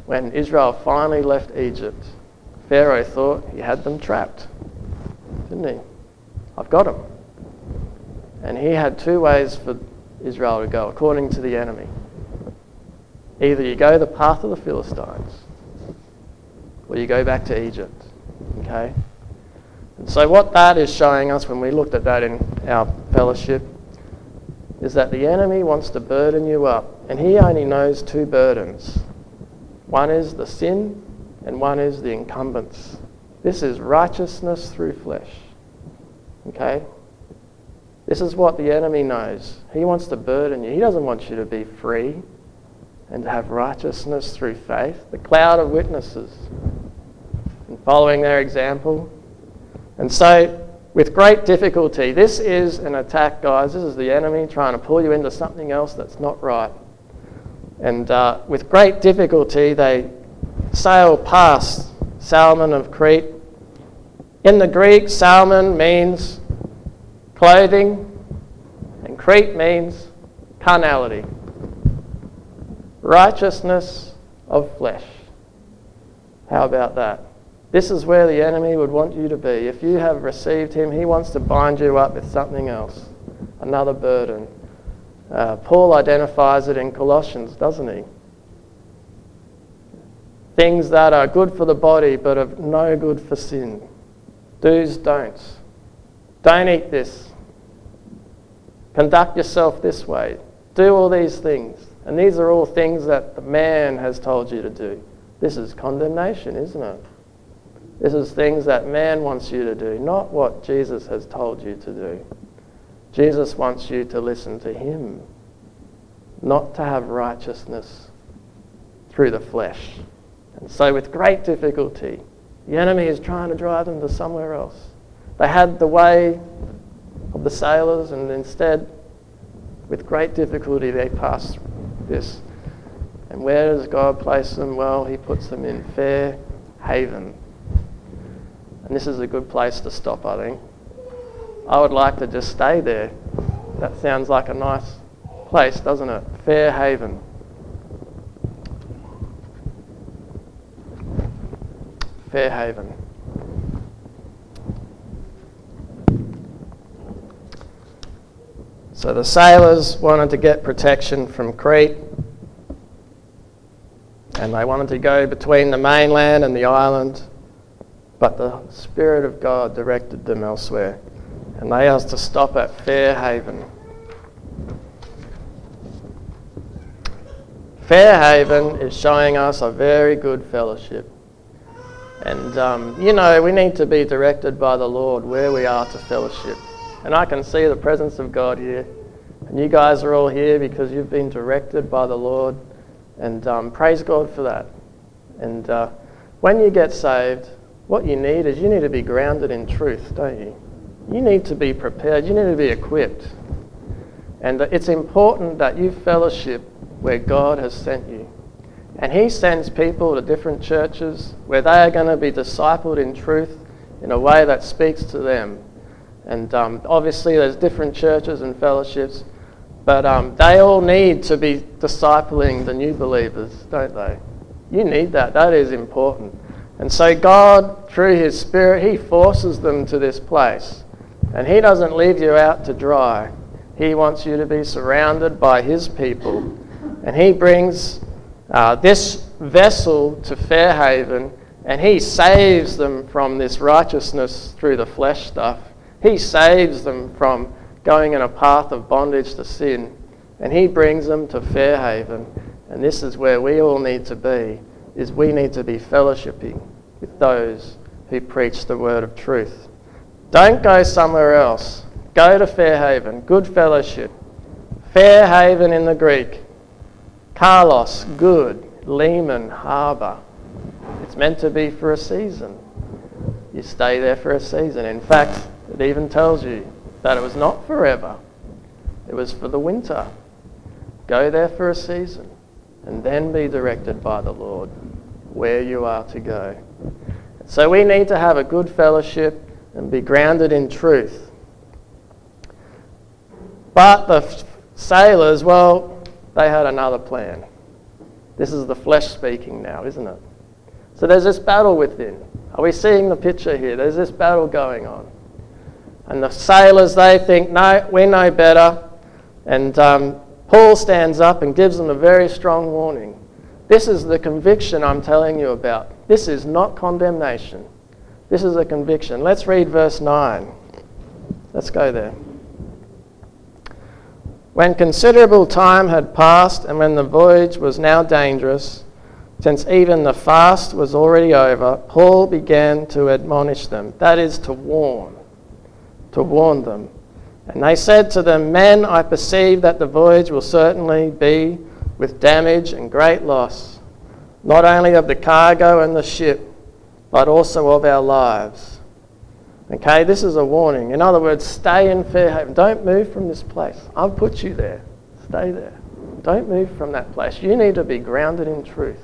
A: when Israel finally left Egypt, Pharaoh thought he had them trapped, didn't he? I've got them. And he had two ways for Israel to go, according to the enemy. Either you go the path of the Philistines, or you go back to Egypt. Okay? And so, what that is showing us when we looked at that in our fellowship is that the enemy wants to burden you up, and he only knows two burdens one is the sin, and one is the incumbence. This is righteousness through flesh. Okay? This is what the enemy knows. He wants to burden you. He doesn't want you to be free and to have righteousness through faith, the cloud of witnesses, and following their example. And so, with great difficulty, this is an attack, guys. This is the enemy trying to pull you into something else that's not right. And uh, with great difficulty, they sail past Salmon of Crete. In the Greek, Salmon means clothing, and Crete means carnality, righteousness of flesh. How about that? This is where the enemy would want you to be. If you have received him, he wants to bind you up with something else, another burden, uh, Paul identifies it in Colossians, doesn't he? Things that are good for the body but of no good for sin. Do's, don'ts. Don't eat this. Conduct yourself this way. Do all these things. And these are all things that the man has told you to do. This is condemnation, isn't it? This is things that man wants you to do, not what Jesus has told you to do. Jesus wants you to listen to him, not to have righteousness through the flesh. And so, with great difficulty, the enemy is trying to drive them to somewhere else. They had the way of the sailors, and instead, with great difficulty, they passed this. And where does God place them? Well, He puts them in fair haven. And this is a good place to stop, I think. I would like to just stay there. That sounds like a nice place, doesn't it? Fair haven. Fair haven. So the sailors wanted to get protection from Crete, and they wanted to go between the mainland and the island, but the Spirit of God directed them elsewhere and they asked to stop at Fairhaven. Fairhaven is showing us a very good fellowship. And, um, you know, we need to be directed by the Lord where we are to fellowship. And I can see the presence of God here. And you guys are all here because you've been directed by the Lord. And um, praise God for that. And uh, when you get saved, what you need is you need to be grounded in truth, don't you? you need to be prepared, you need to be equipped. And it's important that you fellowship where God has sent you. And He sends people to different churches where they are going to be discipled in truth in a way that speaks to them. And um, obviously, there's different churches and fellowships, but um, they all need to be discipling the new believers, don't they? You need that. That is important. And so, God, through His Spirit, He forces them to this place. And He doesn't leave you out to dry. He wants you to be surrounded by His people. And He brings uh, this vessel to Fairhaven and He saves them from this righteousness through the flesh stuff. He saves them from going in a path of bondage to sin. And He brings them to Fairhaven. And this is where we all need to be, is we need to be fellowshipping with those who preach the word of truth. Don't go somewhere else. Go to Fairhaven, good fellowship. Fairhaven in the Greek. kalos, good. Lehman, harbour. It's meant to be for a season. You stay there for a season. In fact, it even tells you that it was not forever, it was for the winter. Go there for a season and then be directed by the Lord where you are to go. So we need to have a good fellowship and be grounded in truth. But the f- sailors, well, they had another plan. This is the flesh speaking now, isn't it? So there's this battle within. Are we seeing the picture here? There's this battle going on. And the sailors, they think, no, we know better. And um, Paul stands up and gives them a very strong warning. This is the conviction I'm telling you about. This is not condemnation. This is a conviction. Let's read verse 9. Let's go there. When considerable time had passed and when the voyage was now dangerous, since even the fast was already over, Paul began to admonish them. That is to warn, to warn them. And they said to them, Men, I perceive that the voyage will certainly be with damage and great loss, not only of the cargo and the ship but also of our lives. Okay, this is a warning. In other words, stay in Fairhaven. Don't move from this place. I've put you there. Stay there. Don't move from that place. You need to be grounded in truth.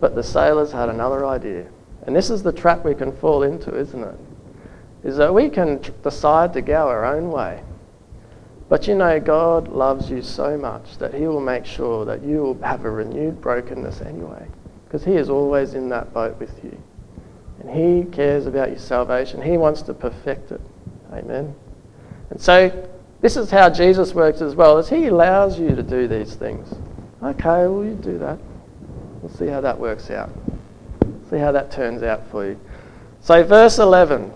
A: But the sailors had another idea. And this is the trap we can fall into, isn't it? Is that we can decide to go our own way. But you know, God loves you so much that He will make sure that you will have a renewed brokenness anyway because He is always in that boat with you. And He cares about your salvation, He wants to perfect it. Amen. And so, this is how Jesus works as well, as He allows you to do these things. Okay, well, you do that. We'll see how that works out. See how that turns out for you. So, verse 11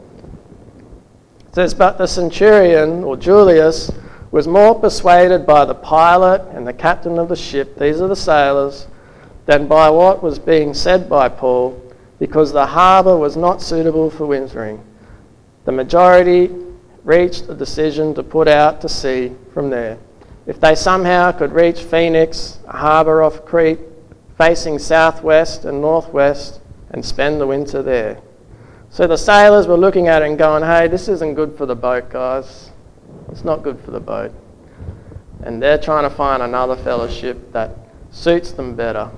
A: says, But the centurion, or Julius, was more persuaded by the pilot and the captain of the ship, these are the sailors, than by what was being said by Paul, because the harbour was not suitable for wintering. The majority reached a decision to put out to sea from there. If they somehow could reach Phoenix, a harbour off Crete, facing southwest and northwest, and spend the winter there. So the sailors were looking at it and going, hey, this isn't good for the boat, guys. It's not good for the boat. And they're trying to find another fellowship that suits them better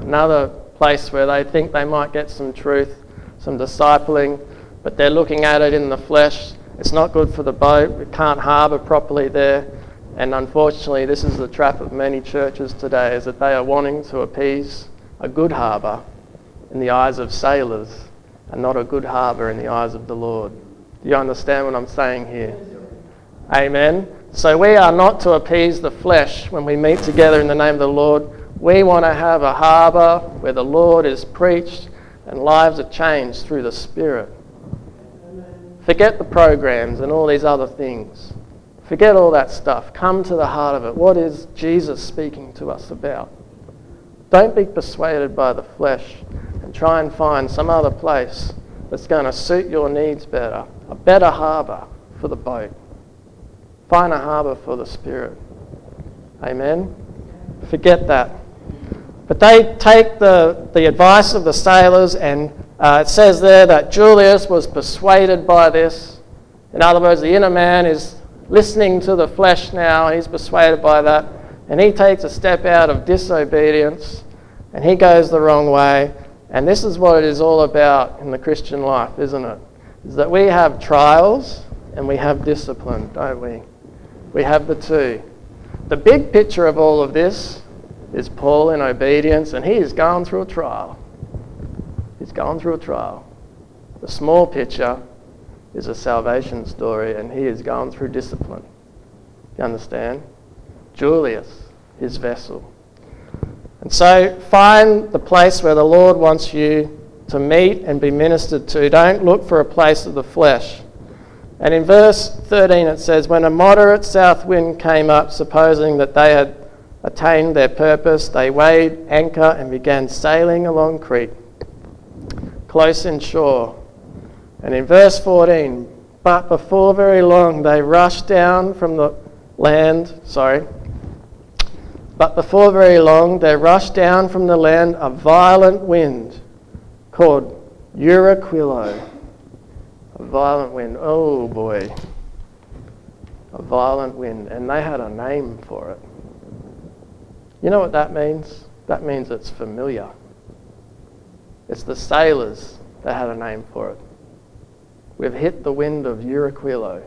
A: another place where they think they might get some truth, some discipling, but they're looking at it in the flesh. It's not good for the boat. We can't harbour properly there. And unfortunately, this is the trap of many churches today, is that they are wanting to appease a good harbour in the eyes of sailors and not a good harbour in the eyes of the Lord. Do you understand what I'm saying here? Amen. So we are not to appease the flesh when we meet together in the name of the Lord we want to have a harbour where the Lord is preached and lives are changed through the Spirit. Forget the programs and all these other things. Forget all that stuff. Come to the heart of it. What is Jesus speaking to us about? Don't be persuaded by the flesh and try and find some other place that's going to suit your needs better, a better harbour for the boat. Find a harbour for the Spirit. Amen? Forget that. But they take the, the advice of the sailors, and uh, it says there that Julius was persuaded by this. In other words, the inner man is listening to the flesh now, he's persuaded by that. And he takes a step out of disobedience, and he goes the wrong way. And this is what it is all about in the Christian life, isn't it? Is that we have trials and we have discipline, don't we? We have the two. The big picture of all of this is Paul in obedience, and he has gone through a trial. He's gone through a trial. The small picture is a salvation story, and he has gone through discipline. You understand? Julius, his vessel. And so find the place where the Lord wants you to meet and be ministered to. Don't look for a place of the flesh. And in verse 13 it says, When a moderate south wind came up, supposing that they had attained their purpose, they weighed anchor and began sailing along Crete, close inshore. And in verse 14, but before very long they rushed down from the land, sorry, but before very long there rushed down from the land a violent wind called Euraquilo. A violent wind, oh boy, a violent wind, and they had a name for it. You know what that means? That means it's familiar. It's the sailors that had a name for it. We've hit the wind of Euraquilo.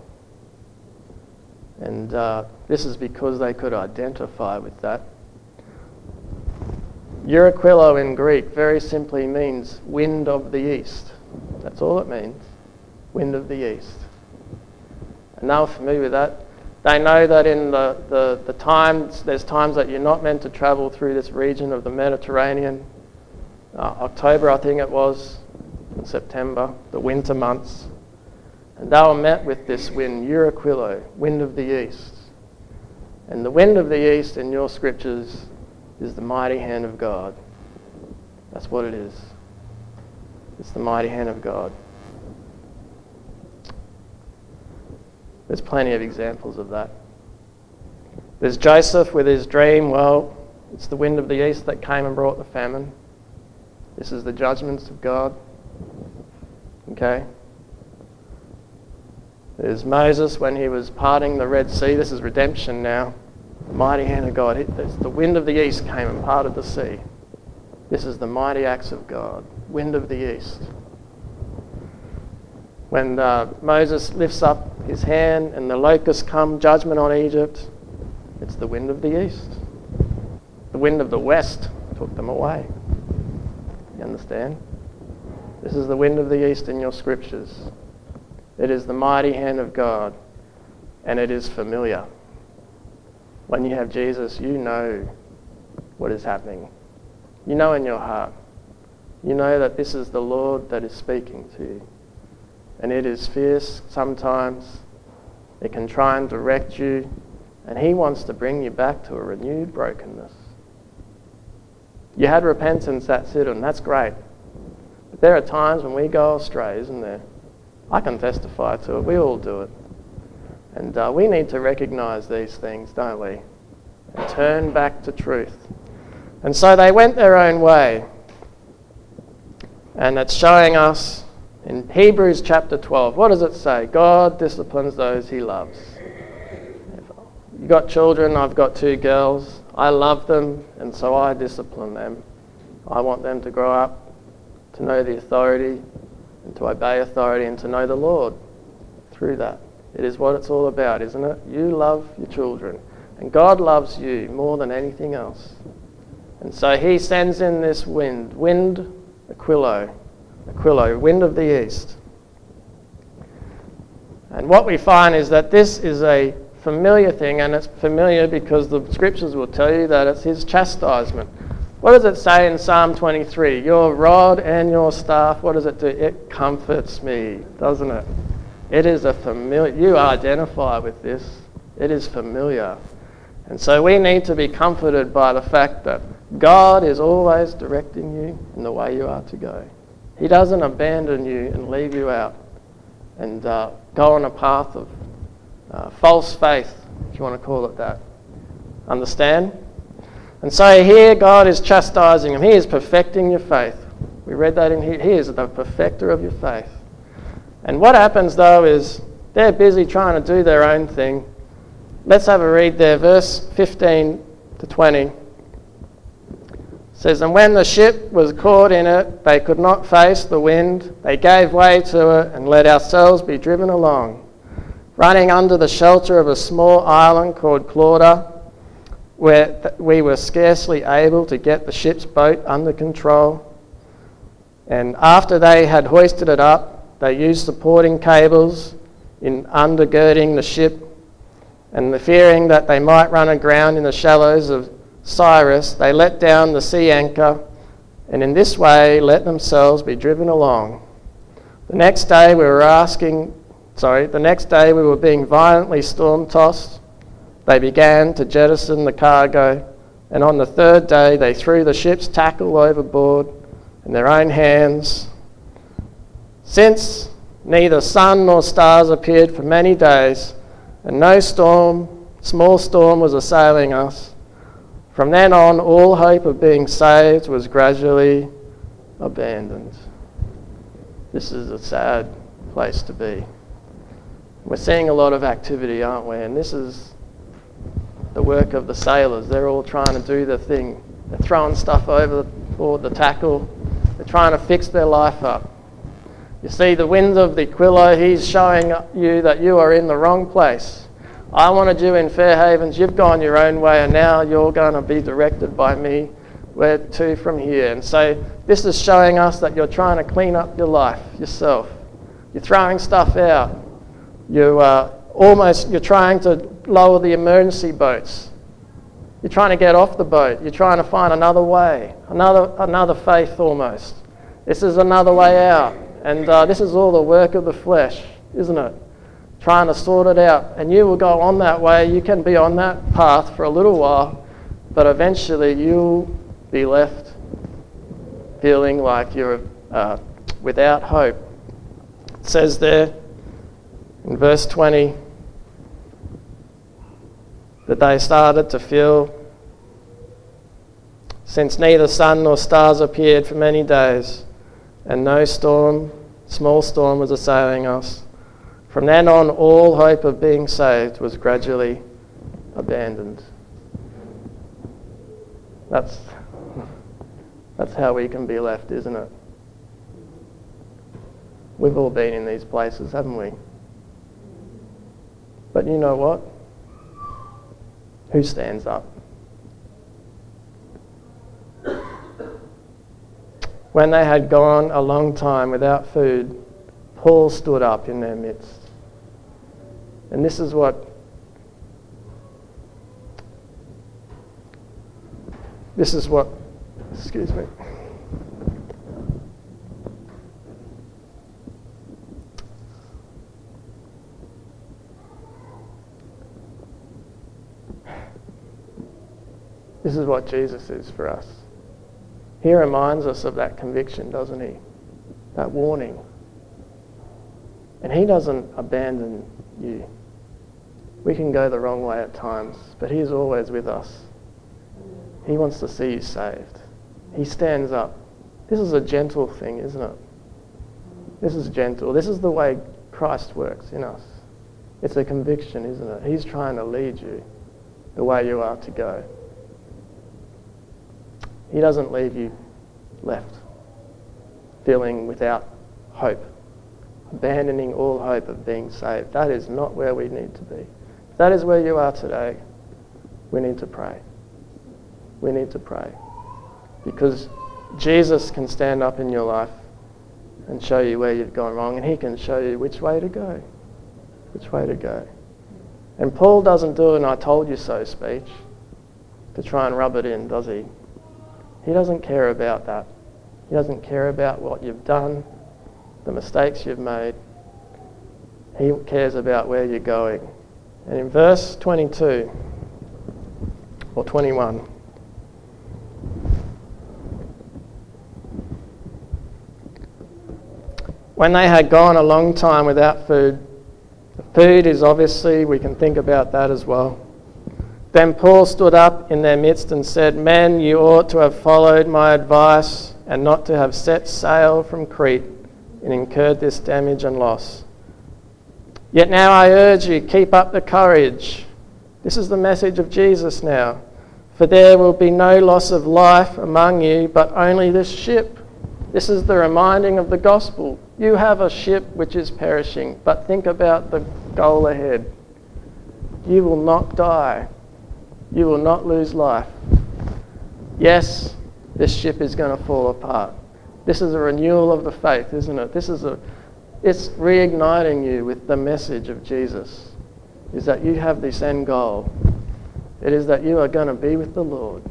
A: And uh, this is because they could identify with that. Euraquilo in Greek very simply means wind of the east. That's all it means. Wind of the east. And they were familiar with that. They know that in the, the, the times, there's times that you're not meant to travel through this region of the Mediterranean. Uh, October, I think it was, September, the winter months. And they were met with this wind, Euraquilo, wind of the east. And the wind of the east in your scriptures is the mighty hand of God. That's what it is. It's the mighty hand of God. There's plenty of examples of that. There's Joseph with his dream. Well, it's the wind of the east that came and brought the famine. This is the judgments of God. Okay? There's Moses when he was parting the Red Sea. This is redemption now. The mighty hand of God. It's the wind of the east came and parted the sea. This is the mighty acts of God. Wind of the east when uh, Moses lifts up his hand and the locusts come, judgment on Egypt, it's the wind of the east. The wind of the west took them away. You understand? This is the wind of the east in your scriptures. It is the mighty hand of God, and it is familiar. When you have Jesus, you know what is happening. You know in your heart. You know that this is the Lord that is speaking to you and it is fierce sometimes. It can try and direct you, and He wants to bring you back to a renewed brokenness. You had repentance that's it, and that's great. But there are times when we go astray, isn't there? I can testify to it. We all do it. And uh, we need to recognize these things, don't we? And turn back to truth. And so they went their own way. And it's showing us in Hebrews chapter 12, what does it say? God disciplines those he loves. You've got children, I've got two girls. I love them, and so I discipline them. I want them to grow up, to know the authority, and to obey authority, and to know the Lord through that. It is what it's all about, isn't it? You love your children, and God loves you more than anything else. And so he sends in this wind, wind Aquilo, Aquilo, wind of the east. And what we find is that this is a familiar thing, and it's familiar because the scriptures will tell you that it's his chastisement. What does it say in Psalm 23? Your rod and your staff, what does it do? It comforts me, doesn't it? It is a familiar, you identify with this. It is familiar. And so we need to be comforted by the fact that God is always directing you in the way you are to go. He doesn't abandon you and leave you out and uh, go on a path of uh, false faith, if you want to call it that. Understand? And so here God is chastising him. He is perfecting your faith. We read that in here. He is the perfecter of your faith. And what happens though is they're busy trying to do their own thing. Let's have a read there, verse 15 to 20 says, And when the ship was caught in it, they could not face the wind. They gave way to it and let ourselves be driven along, running under the shelter of a small island called Clauda, where th- we were scarcely able to get the ship's boat under control. And after they had hoisted it up, they used supporting cables in undergirding the ship, and the fearing that they might run aground in the shallows of Syrtis, they let down the sea anchor and in this way let themselves be driven along. The next day we were asking, sorry, the next day we were being violently storm tossed. They began to jettison the cargo, and on the third day they threw the ship's tackle overboard in their own hands. Since neither sun nor stars appeared for many days, and no storm, small storm was assailing us, from then on, all hope of being saved was gradually abandoned. This is a sad place to be. We're seeing a lot of activity, aren't we? And this is the work of the sailors. They're all trying to do the thing. They're throwing stuff overboard, the tackle. They're trying to fix their life up. You see, the wind of the Aquila, he's showing you that you are in the wrong place. I want to do in Fair Havens, you've gone your own way, and now you're going to be directed by me where to from here. And so this is showing us that you're trying to clean up your life yourself. You're throwing stuff out. You are uh, almost you're trying to lower the emergency boats. You're trying to get off the boat. You're trying to find another way, another another faith almost. This is another way out, and uh, this is all the work of the flesh, isn't it? trying to sort it out. And you will go on that way, you can be on that path for a little while, but eventually you'll be left feeling like you're uh, without hope. It says there in verse 20 that they started to feel. Since neither sun nor stars appeared for many days, and no storm, small storm, was assailing us. From then on, all hope of being saved was gradually abandoned. That's, that's how we can be left, isn't it? We've all been in these places, haven't we? But you know what? Who stands up? When they had gone a long time without food, Paul stood up in their midst. And this is what this is what excuse me. This is what Jesus is for us. He reminds us of that conviction, doesn't he? That warning. And he doesn't abandon you. We can go the wrong way at times, but He is always with us. He wants to see you saved. He stands up. This is a gentle thing, isn't it? This is gentle. This is the way Christ works in us. It's a conviction, isn't it? He's trying to lead you the way you are to go. He doesn't leave you left, feeling without hope, abandoning all hope of being saved. That is not where we need to be that is where you are today, we need to pray. We need to pray. Because Jesus can stand up in your life and show you where you've gone wrong, and He can show you which way to go. Which way to go. And Paul doesn't do an I told you so speech to try and rub it in, does he? He doesn't care about that. He doesn't care about what you've done, the mistakes you've made. He cares about where you're going and in verse 22 or 21, when they had gone a long time without food, the food is obviously, we can think about that as well. Then Paul stood up in their midst and said, Men, you ought to have followed my advice and not to have set sail from Crete and incurred this damage and loss. Yet now I urge you, keep up the courage. This is the message of Jesus now. For there will be no loss of life among you, but only this ship. This is the reminding of the gospel. You have a ship which is perishing, but think about the goal ahead. You will not die, you will not lose life. Yes, this ship is going to fall apart. This is a renewal of the faith, isn't it? This is a it's reigniting you with the message of Jesus, is that you have this end goal. It is that you are going to be with the Lord.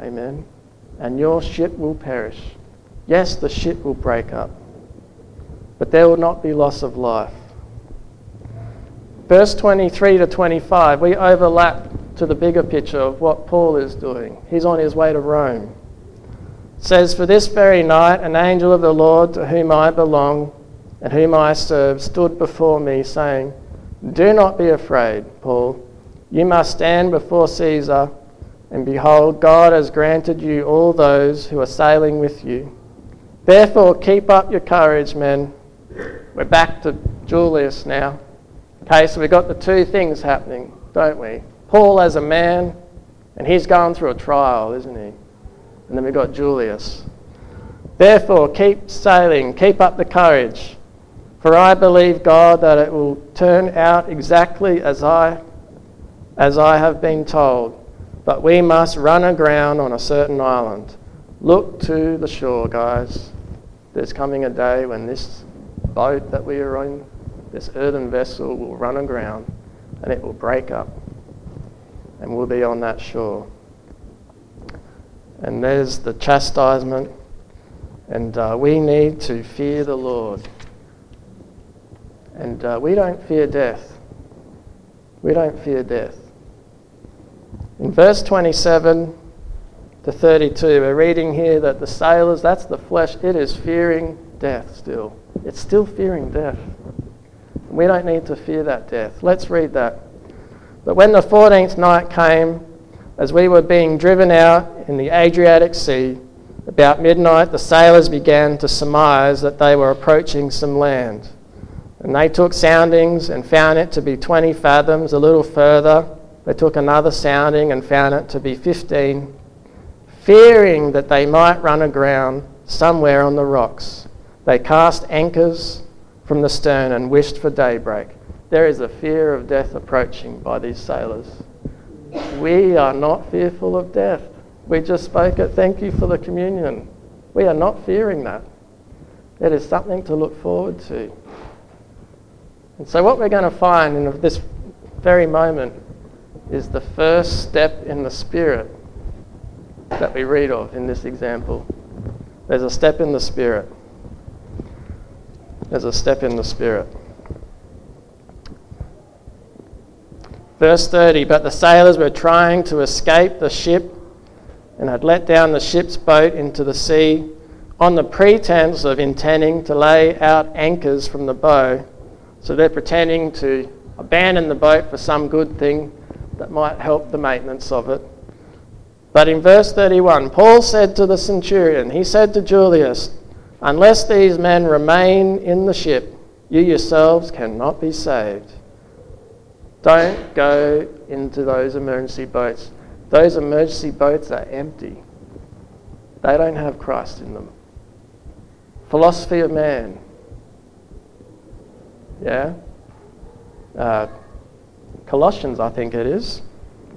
A: Amen. And your ship will perish. Yes, the ship will break up, but there will not be loss of life. Verse 23 to 25, we overlap to the bigger picture of what Paul is doing. He's on his way to Rome. It says, For this very night, an angel of the Lord to whom I belong and whom I serve, stood before me, saying, Do not be afraid, Paul. You must stand before Caesar, and behold, God has granted you all those who are sailing with you. Therefore, keep up your courage, men. We're back to Julius now. Okay, so we've got the two things happening, don't we? Paul as a man, and he's going through a trial, isn't he? And then we've got Julius. Therefore, keep sailing, keep up the courage. For I believe, God, that it will turn out exactly as I, as I have been told. But we must run aground on a certain island. Look to the shore, guys. There's coming a day when this boat that we are in, this earthen vessel, will run aground and it will break up. And we'll be on that shore. And there's the chastisement. And uh, we need to fear the Lord. And uh, we don't fear death. We don't fear death. In verse 27 to 32, we're reading here that the sailors, that's the flesh, it is fearing death still. It's still fearing death. And we don't need to fear that death. Let's read that. But when the 14th night came, as we were being driven out in the Adriatic Sea, about midnight the sailors began to surmise that they were approaching some land. And they took soundings and found it to be 20 fathoms a little further. They took another sounding and found it to be 15, fearing that they might run aground somewhere on the rocks. They cast anchors from the stern and wished for daybreak. There is a fear of death approaching by these sailors. We are not fearful of death. We just spoke it. Thank you for the communion. We are not fearing that. It is something to look forward to. And so, what we're going to find in this very moment is the first step in the Spirit that we read of in this example. There's a step in the Spirit. There's a step in the Spirit. Verse 30 But the sailors were trying to escape the ship and had let down the ship's boat into the sea on the pretense of intending to lay out anchors from the bow so they're pretending to abandon the boat for some good thing that might help the maintenance of it. But in verse 31, Paul said to the centurion, he said to Julius, Unless these men remain in the ship, you yourselves cannot be saved. Don't go into those emergency boats. Those emergency boats are empty, they don't have Christ in them. Philosophy of man, yeah? Uh, Colossians, I think it is.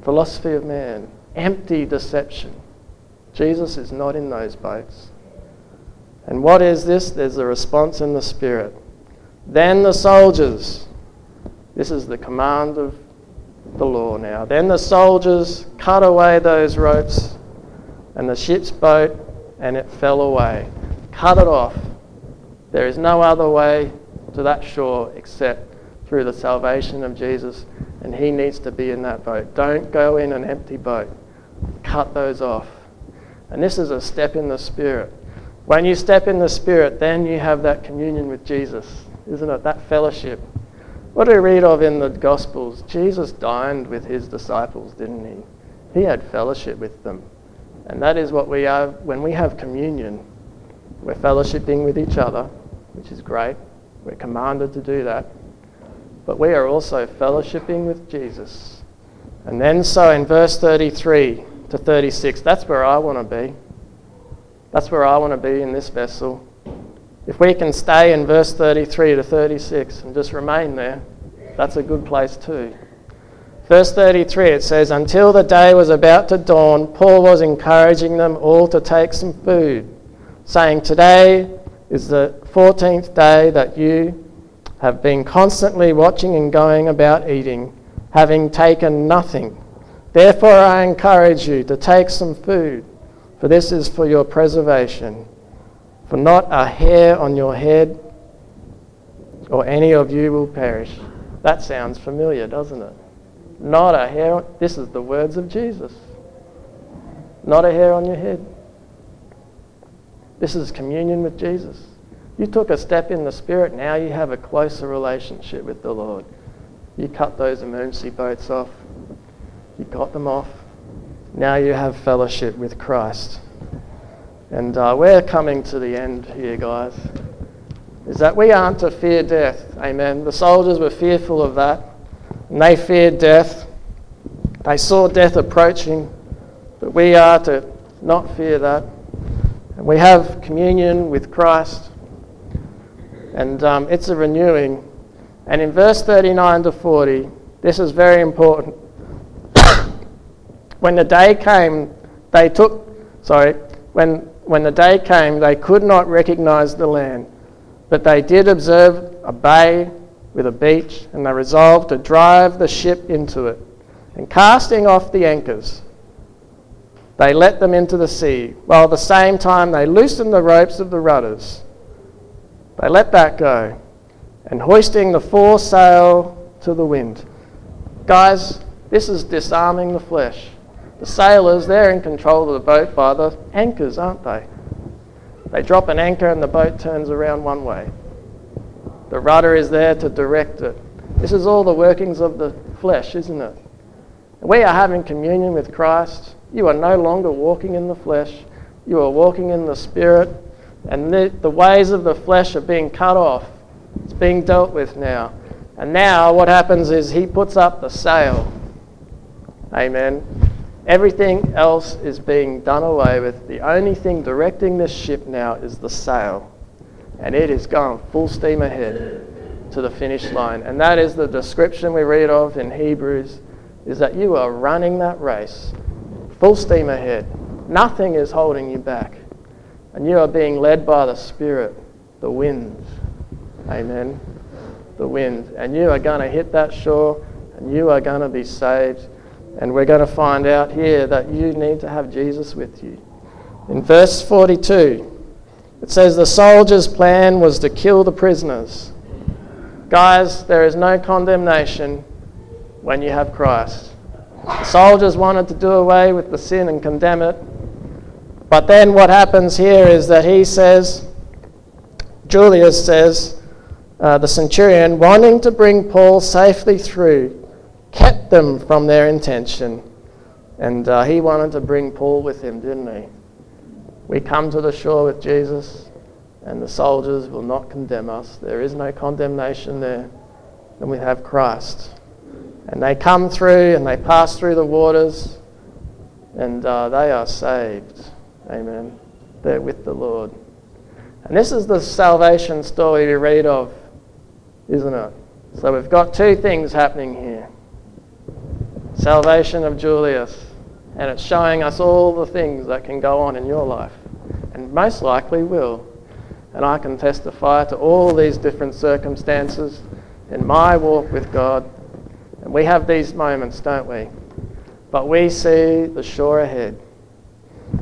A: Philosophy of man, empty deception. Jesus is not in those boats. And what is this? There's a response in the Spirit. Then the soldiers, this is the command of the law now. Then the soldiers cut away those ropes and the ship's boat, and it fell away. Cut it off. There is no other way to that shore except through the salvation of Jesus, and he needs to be in that boat. Don't go in an empty boat, cut those off. And this is a step in the Spirit. When you step in the Spirit, then you have that communion with Jesus, isn't it? That fellowship. What do we read of in the Gospels? Jesus dined with his disciples, didn't he? He had fellowship with them. And that is what we are when we have communion. We're fellowshipping with each other, which is great. We're commanded to do that. But we are also fellowshipping with Jesus. And then, so in verse 33 to 36, that's where I want to be. That's where I want to be in this vessel. If we can stay in verse 33 to 36 and just remain there, that's a good place too. Verse 33 it says, Until the day was about to dawn, Paul was encouraging them all to take some food, saying, Today is the fourteenth day that you have been constantly watching and going about eating, having taken nothing. Therefore, I encourage you to take some food, for this is for your preservation. For not a hair on your head or any of you will perish. That sounds familiar, doesn't it? Not a hair. this is the words of Jesus. Not a hair on your head. This is communion with Jesus. You took a step in the Spirit, now you have a closer relationship with the Lord. You cut those emergency boats off, you got them off. Now you have fellowship with Christ. And uh, we're coming to the end here, guys. Is that we aren't to fear death. Amen. The soldiers were fearful of that. And they feared death. They saw death approaching. But we are to not fear that. And we have communion with Christ. And um, it's a renewing. And in verse 39 to 40, this is very important. when the day came, they took, sorry, when, when the day came, they could not recognize the land, but they did observe a bay with a beach, and they resolved to drive the ship into it. And casting off the anchors, they let them into the sea, while at the same time they loosened the ropes of the rudders. They let that go and hoisting the foresail to the wind. Guys, this is disarming the flesh. The sailors, they're in control of the boat by the anchors, aren't they? They drop an anchor and the boat turns around one way. The rudder is there to direct it. This is all the workings of the flesh, isn't it? We are having communion with Christ. You are no longer walking in the flesh, you are walking in the Spirit and the, the ways of the flesh are being cut off. It's being dealt with now. And now what happens is he puts up the sail. Amen. Everything else is being done away with. The only thing directing this ship now is the sail. And it is going full steam ahead to the finish line. And that is the description we read of in Hebrews is that you are running that race full steam ahead. Nothing is holding you back. And you are being led by the Spirit, the winds. Amen. The winds. And you are going to hit that shore and you are going to be saved. And we're going to find out here that you need to have Jesus with you. In verse 42, it says, The soldiers' plan was to kill the prisoners. Guys, there is no condemnation when you have Christ. The soldiers wanted to do away with the sin and condemn it, but then what happens here is that he says, Julius says, uh, the centurion, wanting to bring Paul safely through, kept them from their intention. And uh, he wanted to bring Paul with him, didn't he? We come to the shore with Jesus, and the soldiers will not condemn us. There is no condemnation there. And we have Christ. And they come through and they pass through the waters, and uh, they are saved. Amen. They're with the Lord. And this is the salvation story we read of, isn't it? So we've got two things happening here salvation of Julius, and it's showing us all the things that can go on in your life, and most likely will. And I can testify to all these different circumstances in my walk with God. And we have these moments, don't we? But we see the shore ahead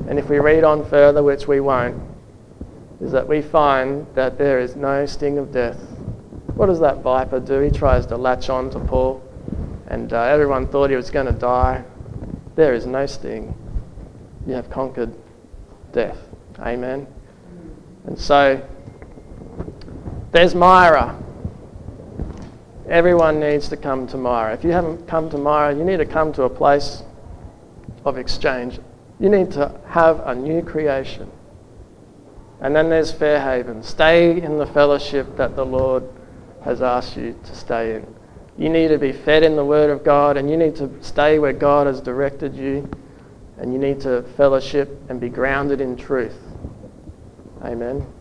A: and if we read on further, which we won't, is that we find that there is no sting of death. What does that viper do? He tries to latch on to Paul, and uh, everyone thought he was going to die. There is no sting. You have conquered death. Amen. And so, there's Myra. Everyone needs to come to Myra. If you haven't come to Myra, you need to come to a place of exchange you need to have a new creation. And then there's Fairhaven. Stay in the fellowship that the Lord has asked you to stay in. You need to be fed in the Word of God and you need to stay where God has directed you and you need to fellowship and be grounded in truth. Amen.